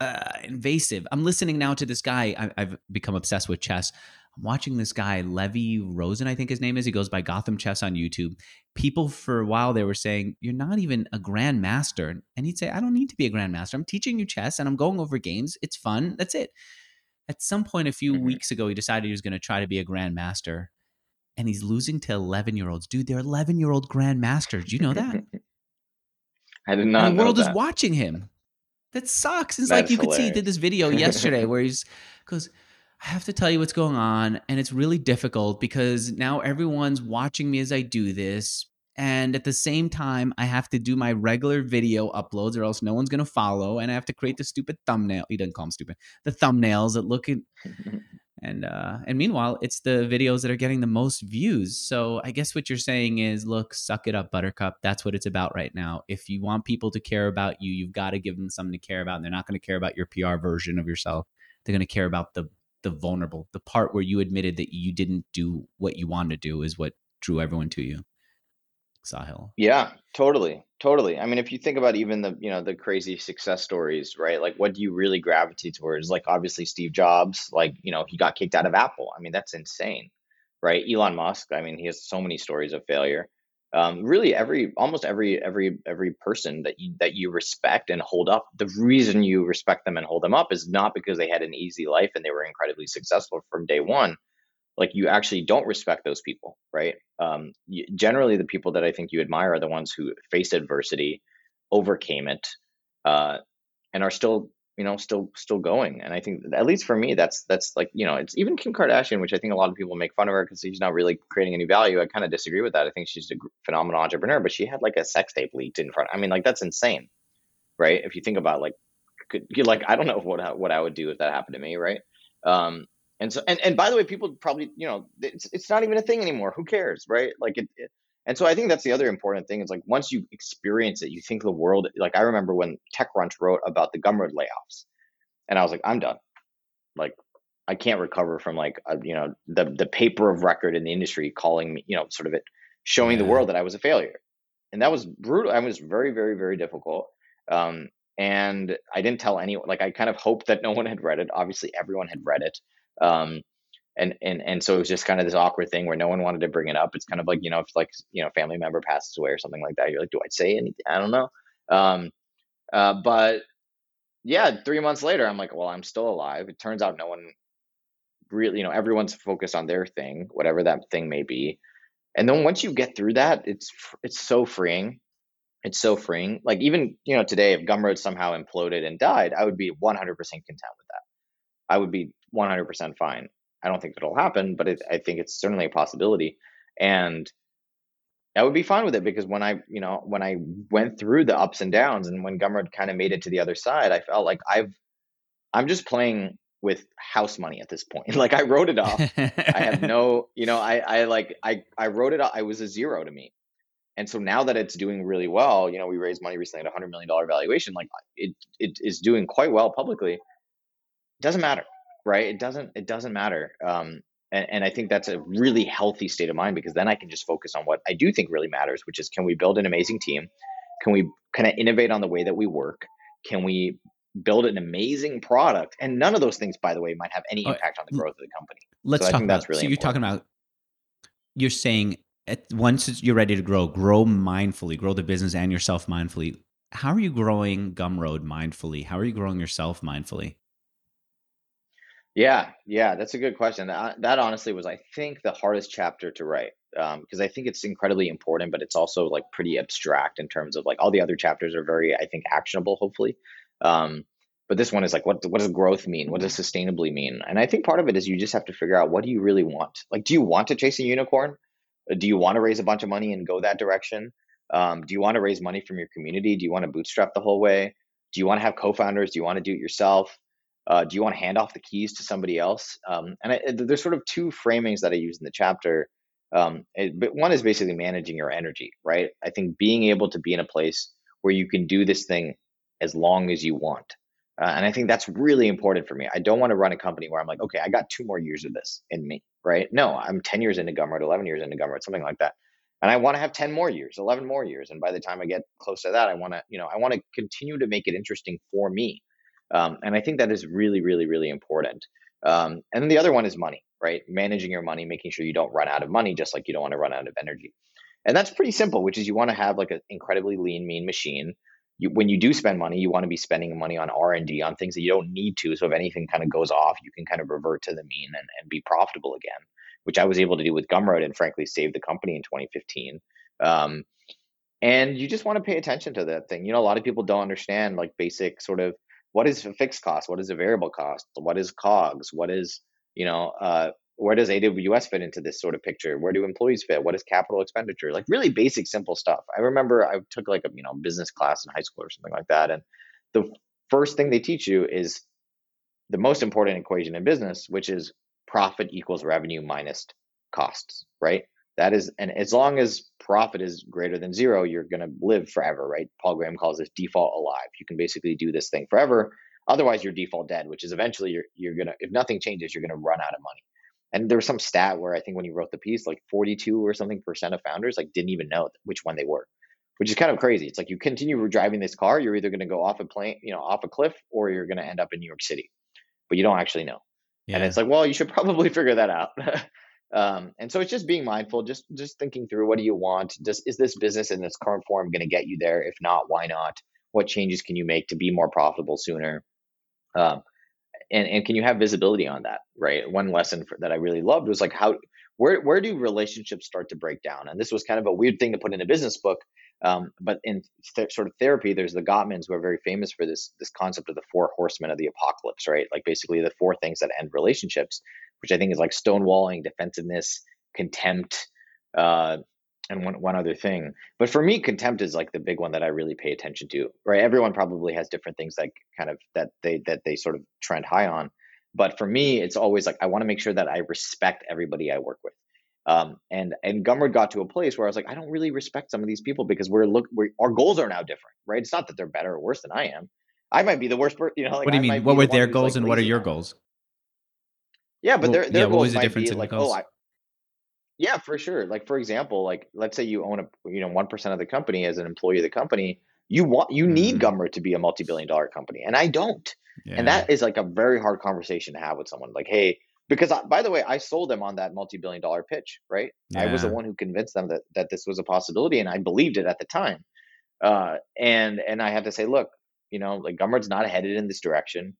uh, invasive. I'm listening now to this guy. I, I've become obsessed with chess. I'm watching this guy, Levy Rozman, I think his name is. He goes by Gotham Chess on YouTube. People for a while they were saying, You're not even a grandmaster. And he'd say, I don't need to be a grandmaster. I'm teaching you chess and I'm going over games. It's fun. That's it. At some point a few mm-hmm. weeks ago, he decided he was going to try to be a grandmaster. And he's losing to 11 year olds. Dude, they're 11 year old grandmasters. Do you know that? I did not. And the world is watching him. That sucks. It's like you hilarious. could see he did this video yesterday where he's goes, I have to tell you what's going on. And it's really difficult because now everyone's watching me as I do this. And at the same time, I have to do my regular video uploads or else no one's going to follow. And I have to create the stupid thumbnail. He doesn't call them stupid. The thumbnails that look at. and uh and meanwhile it's the videos that are getting the most views so i guess what you're saying is look suck it up buttercup that's what it's about right now if you want people to care about you you've got to give them something to care about and they're not going to care about your pr version of yourself they're going to care about the the vulnerable, the part where you admitted that you didn't do what you wanted to do is what drew everyone to you. Sahil. Yeah, totally. Totally. I mean, if you think about even the, you know, the crazy success stories, right? Like what do you really gravitate towards? Like obviously Steve Jobs, like, you know, he got kicked out of Apple. I mean, that's insane. right? Elon Musk, I mean, he has so many stories of failure. Um, really, every almost every every every person that you that you respect and hold up, the reason you respect them and hold them up is not because they had an easy life and they were incredibly successful from day one. Like you actually don't respect those people, right? Um, generally, the people that I think you admire are the ones who faced adversity, overcame it, uh, and are still you know still still going and i think at least for me that's that's like you know it's even kim kardashian which i think a lot of people make fun of her because she's not really creating any value i kind of disagree with that i think she's a phenomenal entrepreneur but she had like a sex tape leaked in front i mean like that's insane right if you think about like could you like i don't know what what i would do if that happened to me right um and so and, and by the way people probably you know it's, it's not even a thing anymore who cares right like it, it and so I think that's the other important thing is like once you experience it, you think the world like I remember when TechCrunch wrote about the Gumroad layoffs, and I was like, I'm done. Like I can't recover from like a, you know the the paper of record in the industry calling me you know sort of it showing yeah. the world that I was a failure, and that was brutal. I was very very very difficult. Um, and I didn't tell anyone. Like I kind of hoped that no one had read it. Obviously, everyone had read it. Um, and and and so it was just kind of this awkward thing where no one wanted to bring it up. It's kind of like you know if like you know family member passes away or something like that, you're like, do I say anything? I don't know. Um, uh, but yeah, three months later, I'm like, well, I'm still alive. It turns out no one really, you know, everyone's focused on their thing, whatever that thing may be. And then once you get through that, it's it's so freeing. It's so freeing. Like even you know today, if Gumroad somehow imploded and died, I would be 100% content with that. I would be 100% fine. I don't think it'll happen, but it, I think it's certainly a possibility. And I would be fine with it because when I, you know, when I went through the ups and downs and when Gumroad kind of made it to the other side, I felt like I've, I'm just playing with house money at this point. like I wrote it off. I have no, you know, I, I like, I, I wrote it off. I was a zero to me. And so now that it's doing really well, you know, we raised money recently at a hundred million dollar valuation. Like it, it is doing quite well publicly. It doesn't matter right? It doesn't it doesn't matter um, and, and i think that's a really healthy state of mind because then i can just focus on what i do think really matters which is can we build an amazing team? Can we kind of innovate on the way that we work? Can we build an amazing product? And none of those things by the way might have any impact on the growth of the company. let's so talk about really so you're talking about you're saying at, once you're ready to grow grow mindfully grow the business and yourself mindfully. How are you growing gumroad mindfully? How are you growing yourself mindfully yeah, yeah, that's a good question. That, that honestly was, I think, the hardest chapter to write because um, I think it's incredibly important, but it's also like pretty abstract in terms of like all the other chapters are very, I think, actionable. Hopefully, um, but this one is like, what what does growth mean? What does sustainably mean? And I think part of it is you just have to figure out what do you really want. Like, do you want to chase a unicorn? Uh, do you want to raise a bunch of money and go that direction? Um, do you want to raise money from your community? Do you want to bootstrap the whole way? Do you want to have co-founders? Do you want to do it yourself? Uh, do you want to hand off the keys to somebody else? Um, and I, there's sort of two framings that I use in the chapter. Um, it, but one is basically managing your energy, right? I think being able to be in a place where you can do this thing as long as you want. Uh, and I think that's really important for me. I don't want to run a company where I'm like, okay, I got two more years of this in me, right? No, I'm 10 years into Gumroad, 11 years into Gumroad, something like that. And I want to have 10 more years, 11 more years. And by the time I get close to that, I want to, you know, I want to continue to make it interesting for me um, and I think that is really, really, really important. Um, and then the other one is money, right? Managing your money, making sure you don't run out of money, just like you don't want to run out of energy. And that's pretty simple, which is you want to have like an incredibly lean, mean machine. You, when you do spend money, you want to be spending money on R and D on things that you don't need to. So if anything kind of goes off, you can kind of revert to the mean and, and be profitable again, which I was able to do with Gumroad and frankly save the company in 2015. Um, and you just want to pay attention to that thing. You know, a lot of people don't understand like basic sort of what is a fixed cost? What is a variable cost? What is COGS? What is, you know, uh, where does AWS fit into this sort of picture? Where do employees fit? What is capital expenditure? Like really basic, simple stuff. I remember I took like a, you know, business class in high school or something like that. And the first thing they teach you is the most important equation in business, which is profit equals revenue minus costs, right? That is, and as long as profit is greater than zero, you're going to live forever, right? Paul Graham calls this default alive. You can basically do this thing forever. Otherwise, you're default dead, which is eventually you're you're gonna if nothing changes, you're gonna run out of money. And there was some stat where I think when you wrote the piece, like 42 or something percent of founders like didn't even know which one they were, which is kind of crazy. It's like you continue driving this car, you're either going to go off a plane, you know, off a cliff, or you're going to end up in New York City, but you don't actually know. Yeah. And it's like, well, you should probably figure that out. Um, and so it's just being mindful, just just thinking through what do you want? Does is this business in its current form going to get you there? If not, why not? What changes can you make to be more profitable sooner? Um, and and can you have visibility on that? Right. One lesson for, that I really loved was like how where where do relationships start to break down? And this was kind of a weird thing to put in a business book, um, but in th- sort of therapy, there's the Gottmans who are very famous for this this concept of the four horsemen of the apocalypse, right? Like basically the four things that end relationships, which I think is like stonewalling, defensiveness, contempt, uh, and one one other thing. But for me, contempt is like the big one that I really pay attention to. Right? Everyone probably has different things like kind of that they that they sort of trend high on. But for me, it's always like I want to make sure that I respect everybody I work with. Um, and and Gumroad got to a place where I was like, I don't really respect some of these people because we're look we're, our goals are now different, right? It's not that they're better or worse than I am. I might be the worst person, you know. Like what do you I mean? What were the their goals like and what are your goals? Yeah, but well, their their yeah, goals what was the might difference be in like, the oh. I, yeah, for sure. Like for example, like let's say you own a you know one percent of the company as an employee of the company, you want you need Mhm. Gumroad to be a multi-billion dollar company, and I don't. Yeah. And that is like a very hard conversation to have with someone. Like, hey, because I, by the way, I sold them on that multi-billion dollar pitch, right? I was the one who convinced them that that this was a possibility, and I believed it at the time. Uh, and and I had to say, look, you know, like Gumroad's not headed in this direction.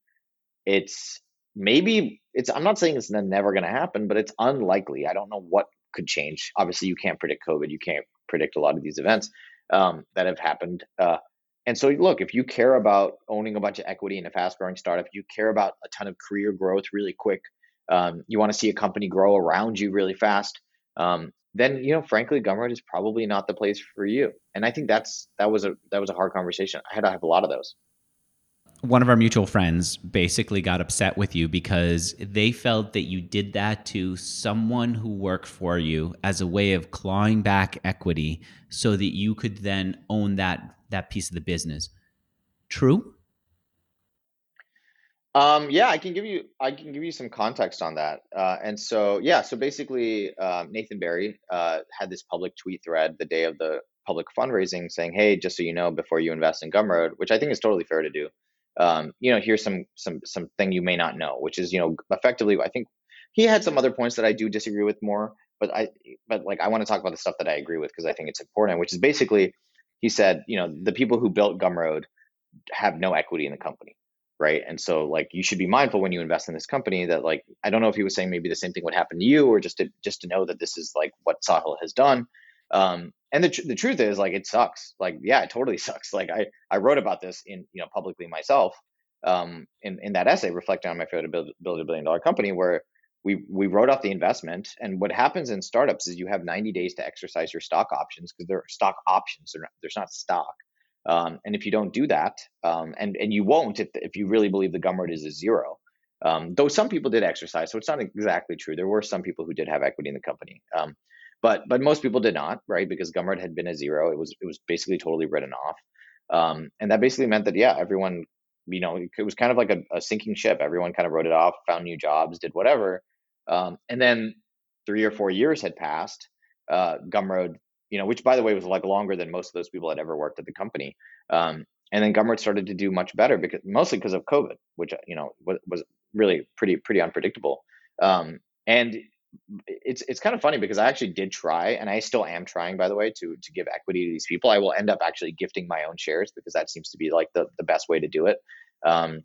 It's maybe it's. I'm not saying it's ne- never going to happen, but it's unlikely. I don't know what could change. Obviously, you can't predict COVID. You can't predict a lot of these events um, that have happened. Uh, and so, look, if you care about owning a bunch of equity in a fast growing startup, you care about a ton of career growth really quick, um, you want to see a company grow around you really fast, um, then you know, frankly, Gumroad is probably not the place for you. And I think that's that was a that was a hard conversation. I had to have a lot of those. One of our mutual friends basically got upset with you because they felt that you did that to someone who worked for you as a way of clawing back equity so that you could then own that that piece of the business. True? Um, yeah, I can give you I can give you some context on that. Uh, and so yeah, so basically, um, Nathan Barry uh, had this public tweet thread the day of the public fundraising saying, "Hey, just so you know, before you invest in Gumroad, which I think is totally fair to do, um, you know, here's some some something you may not know, which is you know, effectively, I think he had some other points that I do disagree with more, but I but like I want to talk about the stuff that I agree with because I think it's important, which is basically he said, you know, the people who built Gumroad have no equity in the company right? And so like you should be mindful when you invest in this company that like i don't know if he was saying maybe the same thing would happen to you or just to just to know that this is like what sahil has done. Um and the, tr- the truth is like it sucks. Like yeah it totally sucks. Like i i wrote about this in you know publicly myself um in in that essay reflecting on my failure to build, build a billion dollar company where we we wrote off the investment. And what happens in startups is you have 90 days to exercise your stock options because they're stock options. They're not, there's not stock um, and if you don't do that, um, and and you won't if, if you really believe the Gumroad is a zero, um, though some people did exercise, so it's not exactly true. There were some people who did have equity in the company, um, but but most people did not, right? Because Gumroad had been a zero. It was it was basically totally written off, um, and that basically meant that yeah, everyone, you know, it was kind of like a, a sinking ship. Everyone kind of wrote it off, found new jobs, did whatever, um, and then three or four years had passed. Uh, Gumroad you know, which by the way was like longer than most of those people had ever worked at the company. Um, and then Gumroad started to do much better because mostly because of COVID, which you know was, was really pretty pretty unpredictable. Um, and it's it's kind of funny because I actually did try, and I still am trying, by the way, to to give equity to these people. I will end up actually gifting my own shares because that seems to be like the the best way to do it. Um,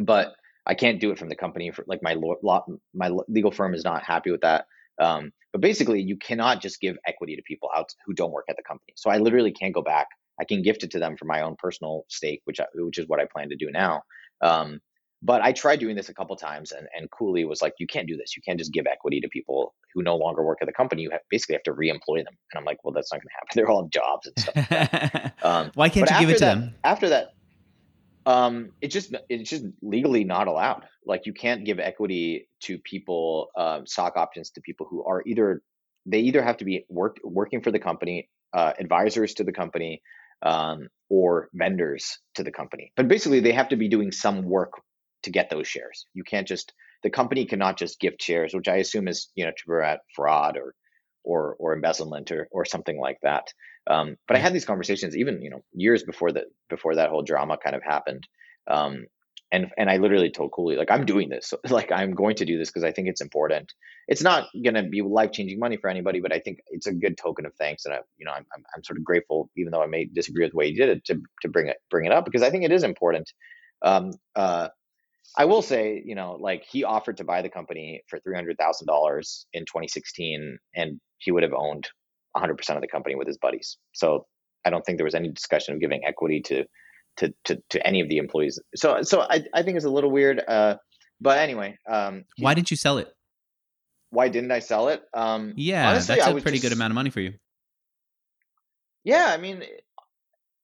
but I can't do it from the company for like my law, my legal firm is not happy with that. Um, but basically, you cannot just give equity to people out who don't work at the company. So I literally can't go back. I can gift it to them for my own personal stake, which I, which is what I plan to do now. Um, but I tried doing this a couple times, and and Cooley was like, "You can't do this. You can't just give equity to people who no longer work at the company. You have, basically have to re-employ them." And I'm like, "Well, that's not going to happen. They're all jobs and stuff." Like um, Why can't you give it to that, them? After that, um, it's just it's just legally not allowed. Like you can't give equity to people, um, stock options to people who are either they either have to be work working for the company, uh, advisors to the company, um, or vendors to the company. But basically, they have to be doing some work to get those shares. You can't just the company cannot just gift shares, which I assume is you know to prevent fraud or or or embezzlement or or something like that. Um, but I had these conversations even you know years before that before that whole drama kind of happened, um, and and I literally told Cooley like I'm doing this, like I'm going to do this because I think it's important. It's not going to be life changing money for anybody, but I think it's a good token of thanks, and I, you know, I'm, I'm, I'm sort of grateful, even though I may disagree with the way he did it, to to bring it bring it up because I think it is important. Um, uh, I will say, you know, like he offered to buy the company for three hundred thousand dollars in 2016, and he would have owned 100 percent of the company with his buddies. So I don't think there was any discussion of giving equity to to to, to any of the employees. So so I, I think it's a little weird. Uh, but anyway, um, why didn't you sell it? Why didn't I sell it? Um, yeah, honestly, that's a pretty just, good amount of money for you. Yeah, I mean,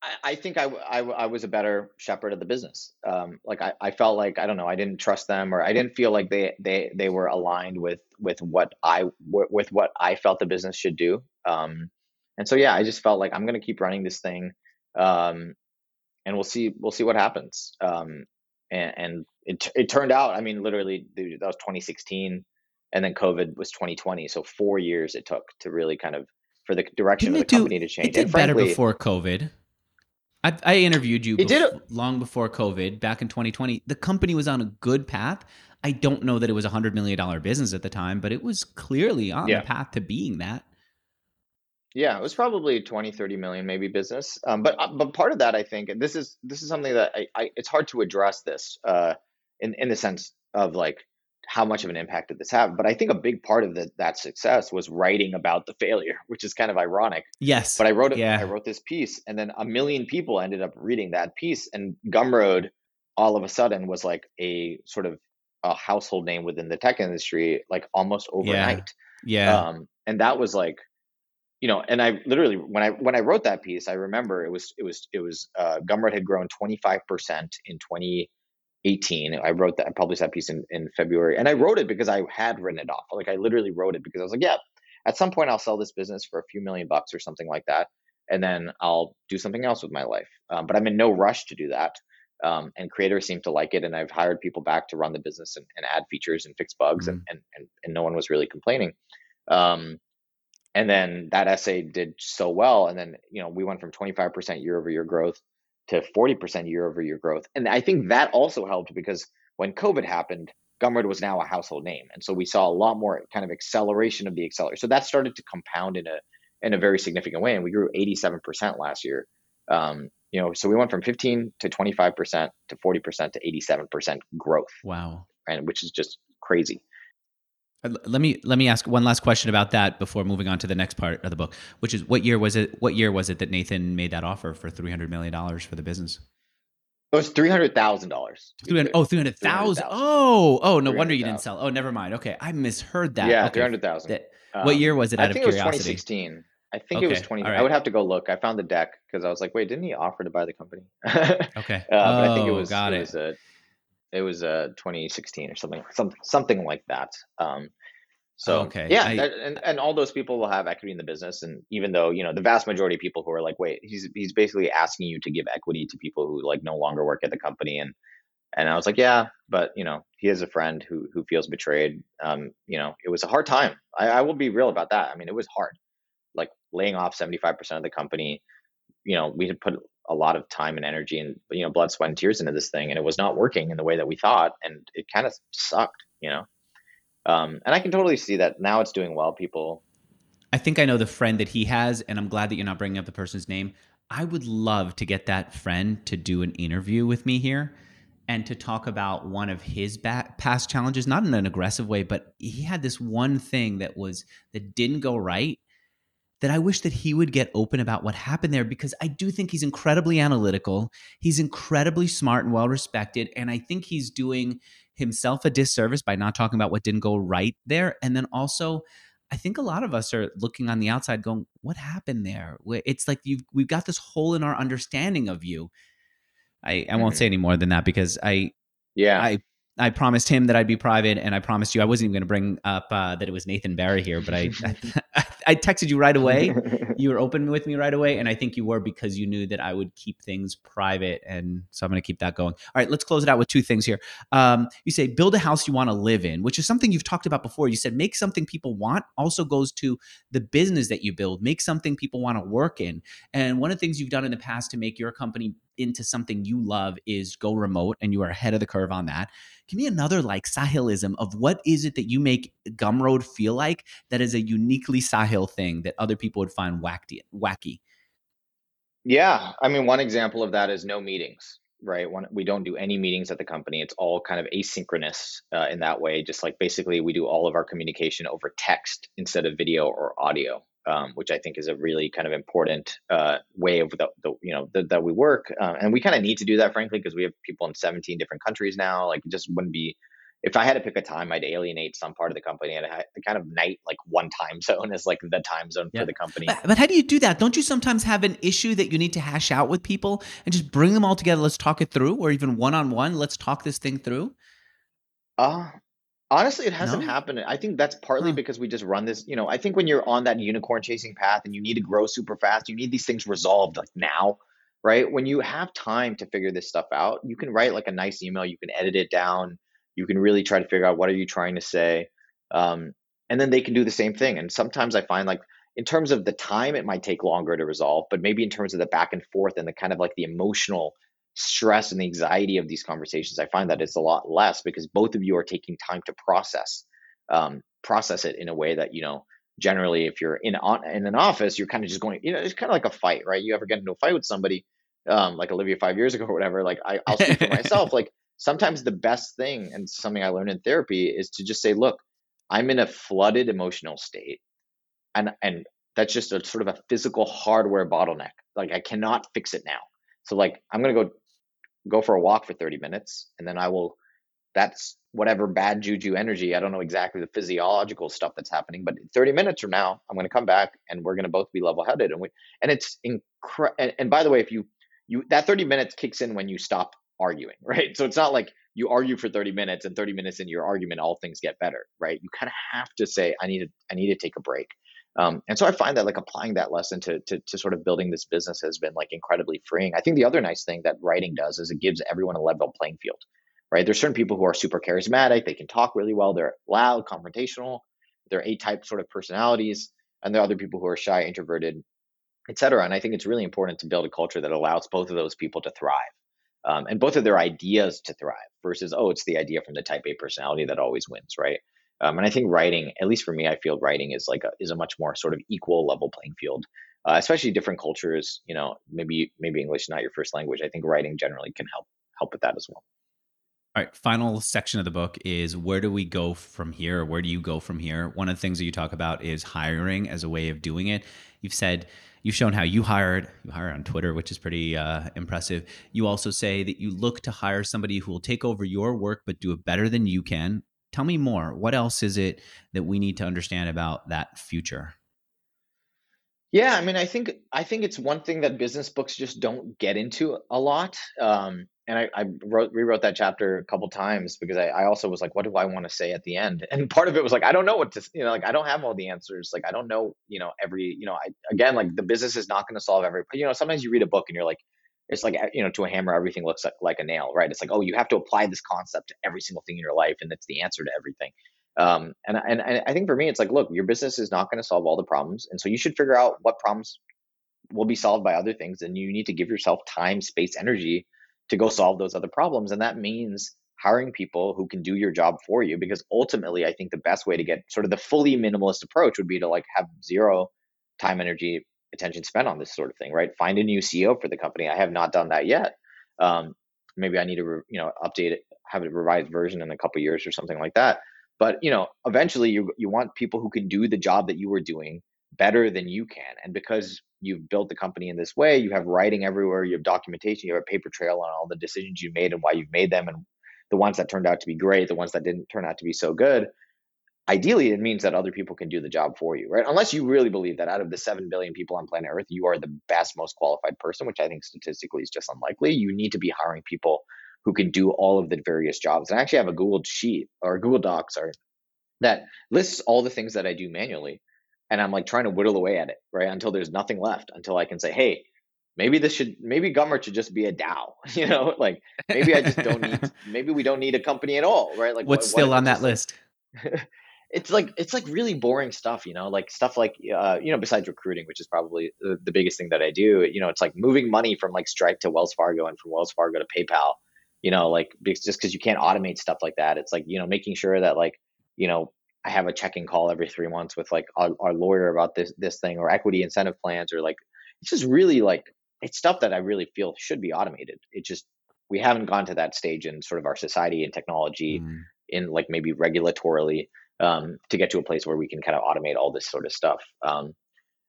I, I think I, I, I, was a better shepherd of the business. Um, like I, I felt like I don't know, I didn't trust them, or I didn't feel like they they they were aligned with with what I with what I felt the business should do. Um, and so yeah, I just felt like I'm going to keep running this thing. Um, and we'll see we'll see what happens. Um, and, and it it turned out, I mean, literally that was 2016, and then COVID was 2020. So four years it took to really kind of for the direction Didn't of the company to change. It did frankly, better before COVID. I, I interviewed you. It did long before COVID, back in 2020. The company was on a good path. I don't know that it was a hundred million dollar business at the time, but it was clearly on yeah. the path to being that. Yeah, it was probably 20, 30 million maybe business. Um, but uh, but part of that, I think, and this is this is something that I, I it's hard to address this uh, in in the sense of like how much of an impact did this have? But I think a big part of the, that success was writing about the failure, which is kind of ironic. Yes. But I wrote it. Yeah. I wrote this piece, and then a million people ended up reading that piece, and Gumroad all of a sudden was like a sort of a household name within the tech industry, like almost overnight. Yeah. yeah. Um, and that was like you know, and I literally when I when I wrote that piece, I remember it was it was it was uh, Gumroad had grown 25 percent in 2018. I wrote that I published that piece in in February, and I wrote it because I had written it off. Like I literally wrote it because I was like, yeah, at some point I'll sell this business for a few million bucks or something like that, and then I'll do something else with my life. Um, but I'm in no rush to do that. Um, and creators seem to like it, and I've hired people back to run the business and, and add features and fix bugs, mm-hmm. and, and and and no one was really complaining. Um, and then that essay did so well and then you know we went from 25% year over year growth to 40% year over year growth. And i think that also helped because when covid happened gumroad was now a household name. And so we saw a lot more kind of acceleration of the accelerator so that started to compound in a in a very significant way. And we grew 87% last year. Um, you know so we went from 15 to 25% to 40% to 87% growth. Wow. And which is just crazy let me let me ask one last question about that before moving on to the next part of the book, which is what year was it? What year was it that Nathan made that offer for three hundred million dollars for the business? It was three hundred thousand dollars. Oh, three hundred thousand. Oh, oh, no wonder you didn't sell. Oh, never mind. Okay, I misheard that. Yeah, okay. three hundred thousand. Um, what year was it? Out I think of curiosity? was twenty sixteen. I think okay. it was 20. Right. I would have to go look. I found the deck because I was like, wait, didn't he offer to buy the company? okay. Uh, oh, but I think it oh, was, got it. it. was a, it was a 2016 or something, something, something like that. Um, so okay. yeah, I, that, and, and all those people will have equity in the business. And even though, you know, the vast majority of people who are like, wait, he's he's basically asking you to give equity to people who like no longer work at the company. And and I was like, yeah, but you know, he has a friend who who feels betrayed. Um, you know, it was a hard time. I, I will be real about that. I mean, it was hard. Like laying off 75% of the company, you know, we had put a lot of time and energy and you know, blood, sweat, and tears into this thing, and it was not working in the way that we thought, and it kind of sucked, you know. Um, and I can totally see that now it's doing well. People, I think I know the friend that he has, and I'm glad that you're not bringing up the person's name. I would love to get that friend to do an interview with me here and to talk about one of his past challenges, not in an aggressive way, but he had this one thing that was that didn't go right that I wish that he would get open about what happened there because I do think he's incredibly analytical. He's incredibly smart and well respected. And I think he's doing himself a disservice by not talking about what didn't go right there. And then also, I think a lot of us are looking on the outside going, what happened there? It's like you've, we've got this hole in our understanding of you. I, I won't mm-hmm. say any more than that because I, yeah, I I promised him that I'd be private, and I promised you I wasn't even going to bring up uh, that it was Nathan Barry here, but I, I, I texted you right away. you were open with me right away, and I think you were because you knew that I would keep things private, and so I'm going to keep that going. All right, let's close it out with two things here. Um, you say build a house you want to live in, which is something you've talked about before. You said make something people want also goes to the business that you build. Make something people want to work in, and one of the things you've done in the past to make your company into something you love is go remote and you are ahead of the curve on that. Give me another like Sahilism of what is it that you make Gumroad feel like that is a uniquely Sahil thing that other people would find wacky. wacky. Yeah, I mean, one example of that is no meetings right? One, we don't do any meetings at the company. It's all kind of asynchronous uh, in that way. Just like basically, we do all of our communication over text instead of video or audio, um, which I think is a really kind of important uh, way of the, the you know the, that we work. Uh, and we kind of need to do that, frankly, because we have people in 17 different countries now. Like, it just wouldn't be if I had to pick a time, I'd alienate some part of the company and I kind of night like one time zone is like the time zone yeah. for the company. But, but, how do you do that? Don't you sometimes have an issue that you need to hash out with people and just bring them all together? Let's talk it through, or even one on one. Let's talk this thing through. Uh honestly, it hasn't no? happened. I think that's partly huh. because we just run this. You know, I think when you're on that unicorn chasing path and you need to grow super fast, you need these things resolved like now right? When you have time to figure this stuff out, you can write like a nice email, you can edit it down, you can really try to figure out what are you trying to say um, and then they can do the same thing and sometimes i find like in terms of the time it might take longer to resolve but maybe in terms of the back and forth and the kind of like the emotional stress and the anxiety of these conversations i find that it's a lot less because both of you are taking time to process um, process it in a way that you know generally if you're in on in an office you're kind of just going you know it's kind of like a fight right? You ever get into a fight with somebody um, like olivia five years ago or whatever like I, i'll speak for myself like sometimes the best thing and something i learned in therapy is to just say look i'm in a flooded emotional state and and that's just a sort of a physical hardware bottleneck like i cannot fix it now so like i'm to go go for a walk for 30 minutes and then i will that's whatever bad juju energy i don't know exactly the physiological stuff that's happening but 30 minutes from now i'm going to come back and we're going to both be level headed and we and it's incredible and, and by the way if you you that 30 minutes kicks in when you stop arguing, right? So it's not like you argue for 30 minutes and 30 minutes in your argument, all things get better, right? You kind of have to say, I need to, I need to take a break. Um, and so I find that like applying that lesson to, to, to sort of building this business has been like incredibly freeing. I think the other nice thing that writing does is it gives everyone a level playing field, right? There's certain people who are super charismatic, they can talk really well, they're loud, confrontational, they're A-type sort of personalities, and there are other people who are shy, introverted, etc. And I think it's really important to build a culture that allows both of those people to thrive um, and both of their ideas to thrive versus oh it's the idea from the type a personality that always wins right um, and i think writing at least for me i feel writing is like a, is a much more sort of equal level playing field uh, especially different cultures you know maybe maybe english is not your first language i think writing generally can help help with that as well all right, final section of the book is where do we go from here? Where do you go from here? One of the things that you talk about is hiring as a way of doing it. You've said You've shown how you hired. You hire on Twitter, which is pretty uh, impressive. You also say that you look to hire somebody who will take over your work but do it better than you can. Tell me more. What else is it that we need to understand about that future? Yeah, I mean, I think I think it's one thing that business books just don't get into a lot. Um, and I, I wrote rewrote that chapter a couple times because I, I also was like, what do I want to say at the end? And part of it was like, I don't know what to, you know, like I don't have all the answers. Like I don't know, you know, every, you know, I again, like the business is not going to solve every. You know, sometimes you read a book and you're like, it's like you know, to a hammer, everything looks like, like a nail, right? It's like, oh, you have to apply this concept to every single thing in your life, and that's the answer to everything. Um, and, and and I think for me, it's like, look, your business is not going to solve all the problems, and so you should figure out what problems will be solved by other things, and you need to give yourself time, space, energy to go solve those other problems. And that means hiring people who can do your job for you because ultimately I think the best way to get sort of the fully minimalist approach would be to like have zero time, energy, attention spent on this sort of thing, right? Find a new CEO for the company. I have not done that yet. Um, maybe I need to, you know, update it, have a revised version in a couple years or something like that. But you know, eventually you you want people who can do the job that you were doing better than you can. And because you've built the company in this way, you have writing everywhere, you have documentation, you have a paper trail on all the decisions you made and why you've made them and the ones that turned out to be great, the ones that didn't turn out to be so good. Ideally, it means that other people can do the job for you, right? Unless you really believe that out of the 7 billion people on planet Earth, you are the best, most qualified person, which I think statistically is just unlikely. You need to be hiring people who can do all of the various jobs. And I actually have a Google Sheet or Google Docs, sorry, that lists all the things that I do manually and I'm like trying to whittle away at it, right? Until there's nothing left, until I can say, hey, maybe this should maybe Gumroad should just be a DAO, you know? Like maybe I just don't need maybe we don't need a company at all, right? Like what's what, still what on that list? it's like it's like really boring stuff you know like stuff like uh, you know besides recruiting which is probably the, the, biggest thing that i do you know it's like moving money from like stripe to wells fargo and from wells fargo to paypal you know like just because you can't automate stuff like that. It's like you know making sure that like you know i have a checking call every three months with like our, our lawyer about this this thing or equity incentive plans or like it's just really like it's stuff that i really feel should be automated. It just we haven't gone to that stage in sort of our society and technology mm. in like maybe regulatorily um, to get to a place where we can kind of automate all this sort of stuff. Um,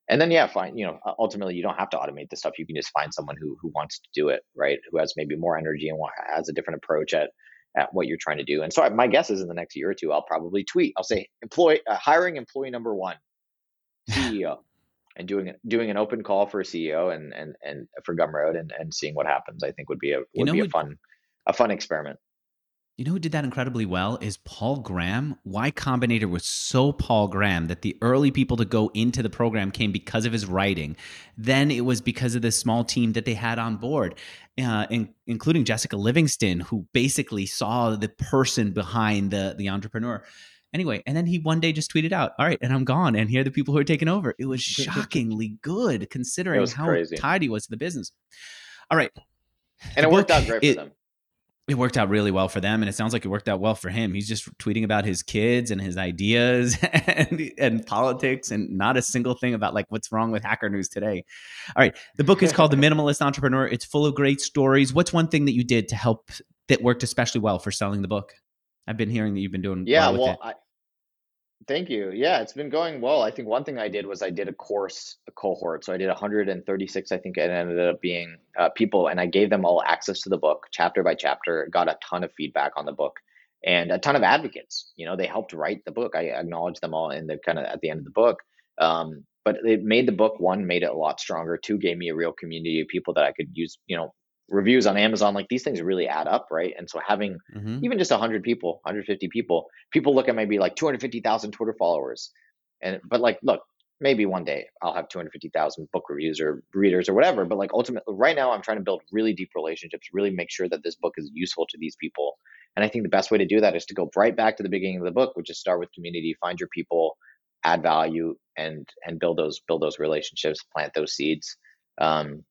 and then yeah, fine. You know, ultimately you don't have to automate this stuff. You can just find someone who who wants to do it, right? Who has maybe more energy and has a different approach at at what you're trying to do. And so my guess is in the next year or two, I'll probably tweet. I'll say employee uh, hiring employee number one, CEO, and doing doing an open call for a CEO and and and for Gumroad and and seeing what happens. I think would be a would you know, be a fun a fun experiment. You know who did that incredibly well is Paul Graham. Y Combinator was so Paul Graham that the early people to go into the program came because of his writing. Then it was because of the small team that they had on board, uh, in, including Jessica Livingston, who basically saw the person behind the the entrepreneur. Anyway, and then he one day just tweeted out, "All right, and I'm gone, and here are the people who are taking over." It was shockingly good considering how crazy. tied he was to the business. All right, and it worked out great it, for them it worked out really well for them and it sounds like it worked out well for him. He's just tweeting about his kids and his ideas and, and politics and not a single thing about like what's wrong with hacker news today. All right the book is called the minimalist entrepreneur. It's full of great stories. What's one thing that you did to help that worked especially well for selling the book? I've been hearing that you've been doing yeah well, well Thank you. Yeah, it's been going well. I think one thing I did was I did a course, a cohort. So I did 136, I think it ended up being uh, people, and I gave them all access to the book, chapter by chapter. Got a ton of feedback on the book, and a ton of advocates. You know, they helped write the book. I acknowledged them all in the kind of at the end of the book. Um, but it made the book one made it a lot stronger. Two gave me a real community of people that I could use. You know, reviews on Amazon, like these things really add up, right? And so having mm-hmm. even just 100 people, 150 people, people look at maybe like 250,000 Twitter followers. And but like look, maybe one day I'll have 250,000 book reviews or readers or whatever, but like ultimately right now I'm trying to build really deep relationships, really make sure that this book is useful to these people. And I think the best way to do that is to go right back to the beginning of the book, which is start with community, find your people, add value and and build those build those relationships, plant those seeds. Um,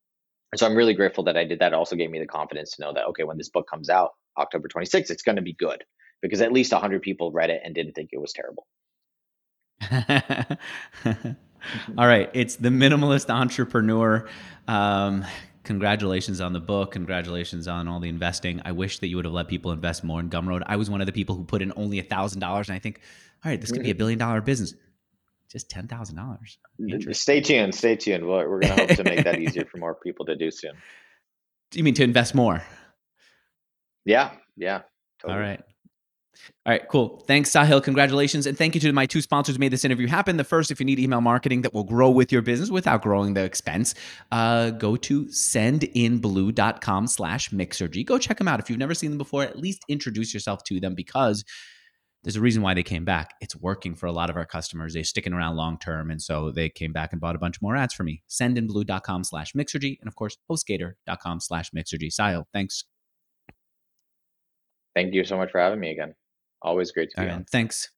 so I'm really grateful that I did that. It also gave me the confidence to know that okay, when this book comes out October 26th, it's going to be good because at least 100 people read it and didn't think it was terrible. All right, it's the minimalist entrepreneur. Um, congratulations on the book. Congratulations on all the investing. I wish that you would have let people invest more in Gumroad. I was one of the people who put in only a thousand dollars, and I think, all right, this could be a billion dollar business just ten thousand dollars. Stay tuned. Stay tuned. We're, we're going to hope to make that easier for more people to do soon. Do you mean to invest more? Yeah. Yeah. Totally. All right. All right, cool. Thanks, Sahil. Congratulations. And thank you to my two sponsors who made this interview happen. The first, if you need email marketing that will grow with your business without growing the expense, uh, go to sendinblue.com slash mixergy. Go check them out. If you've never seen them before, at least introduce yourself to them because there's a reason why they came back. It's working for a lot of our customers. They're sticking around long term. And so they came back and bought a bunch more ads for me. Sendinblue.com slash Mixergy. And of course, HostGator.com slash Mixergy. Sahil, thanks. Thank you so much for having me again. Always great to be on. Thanks.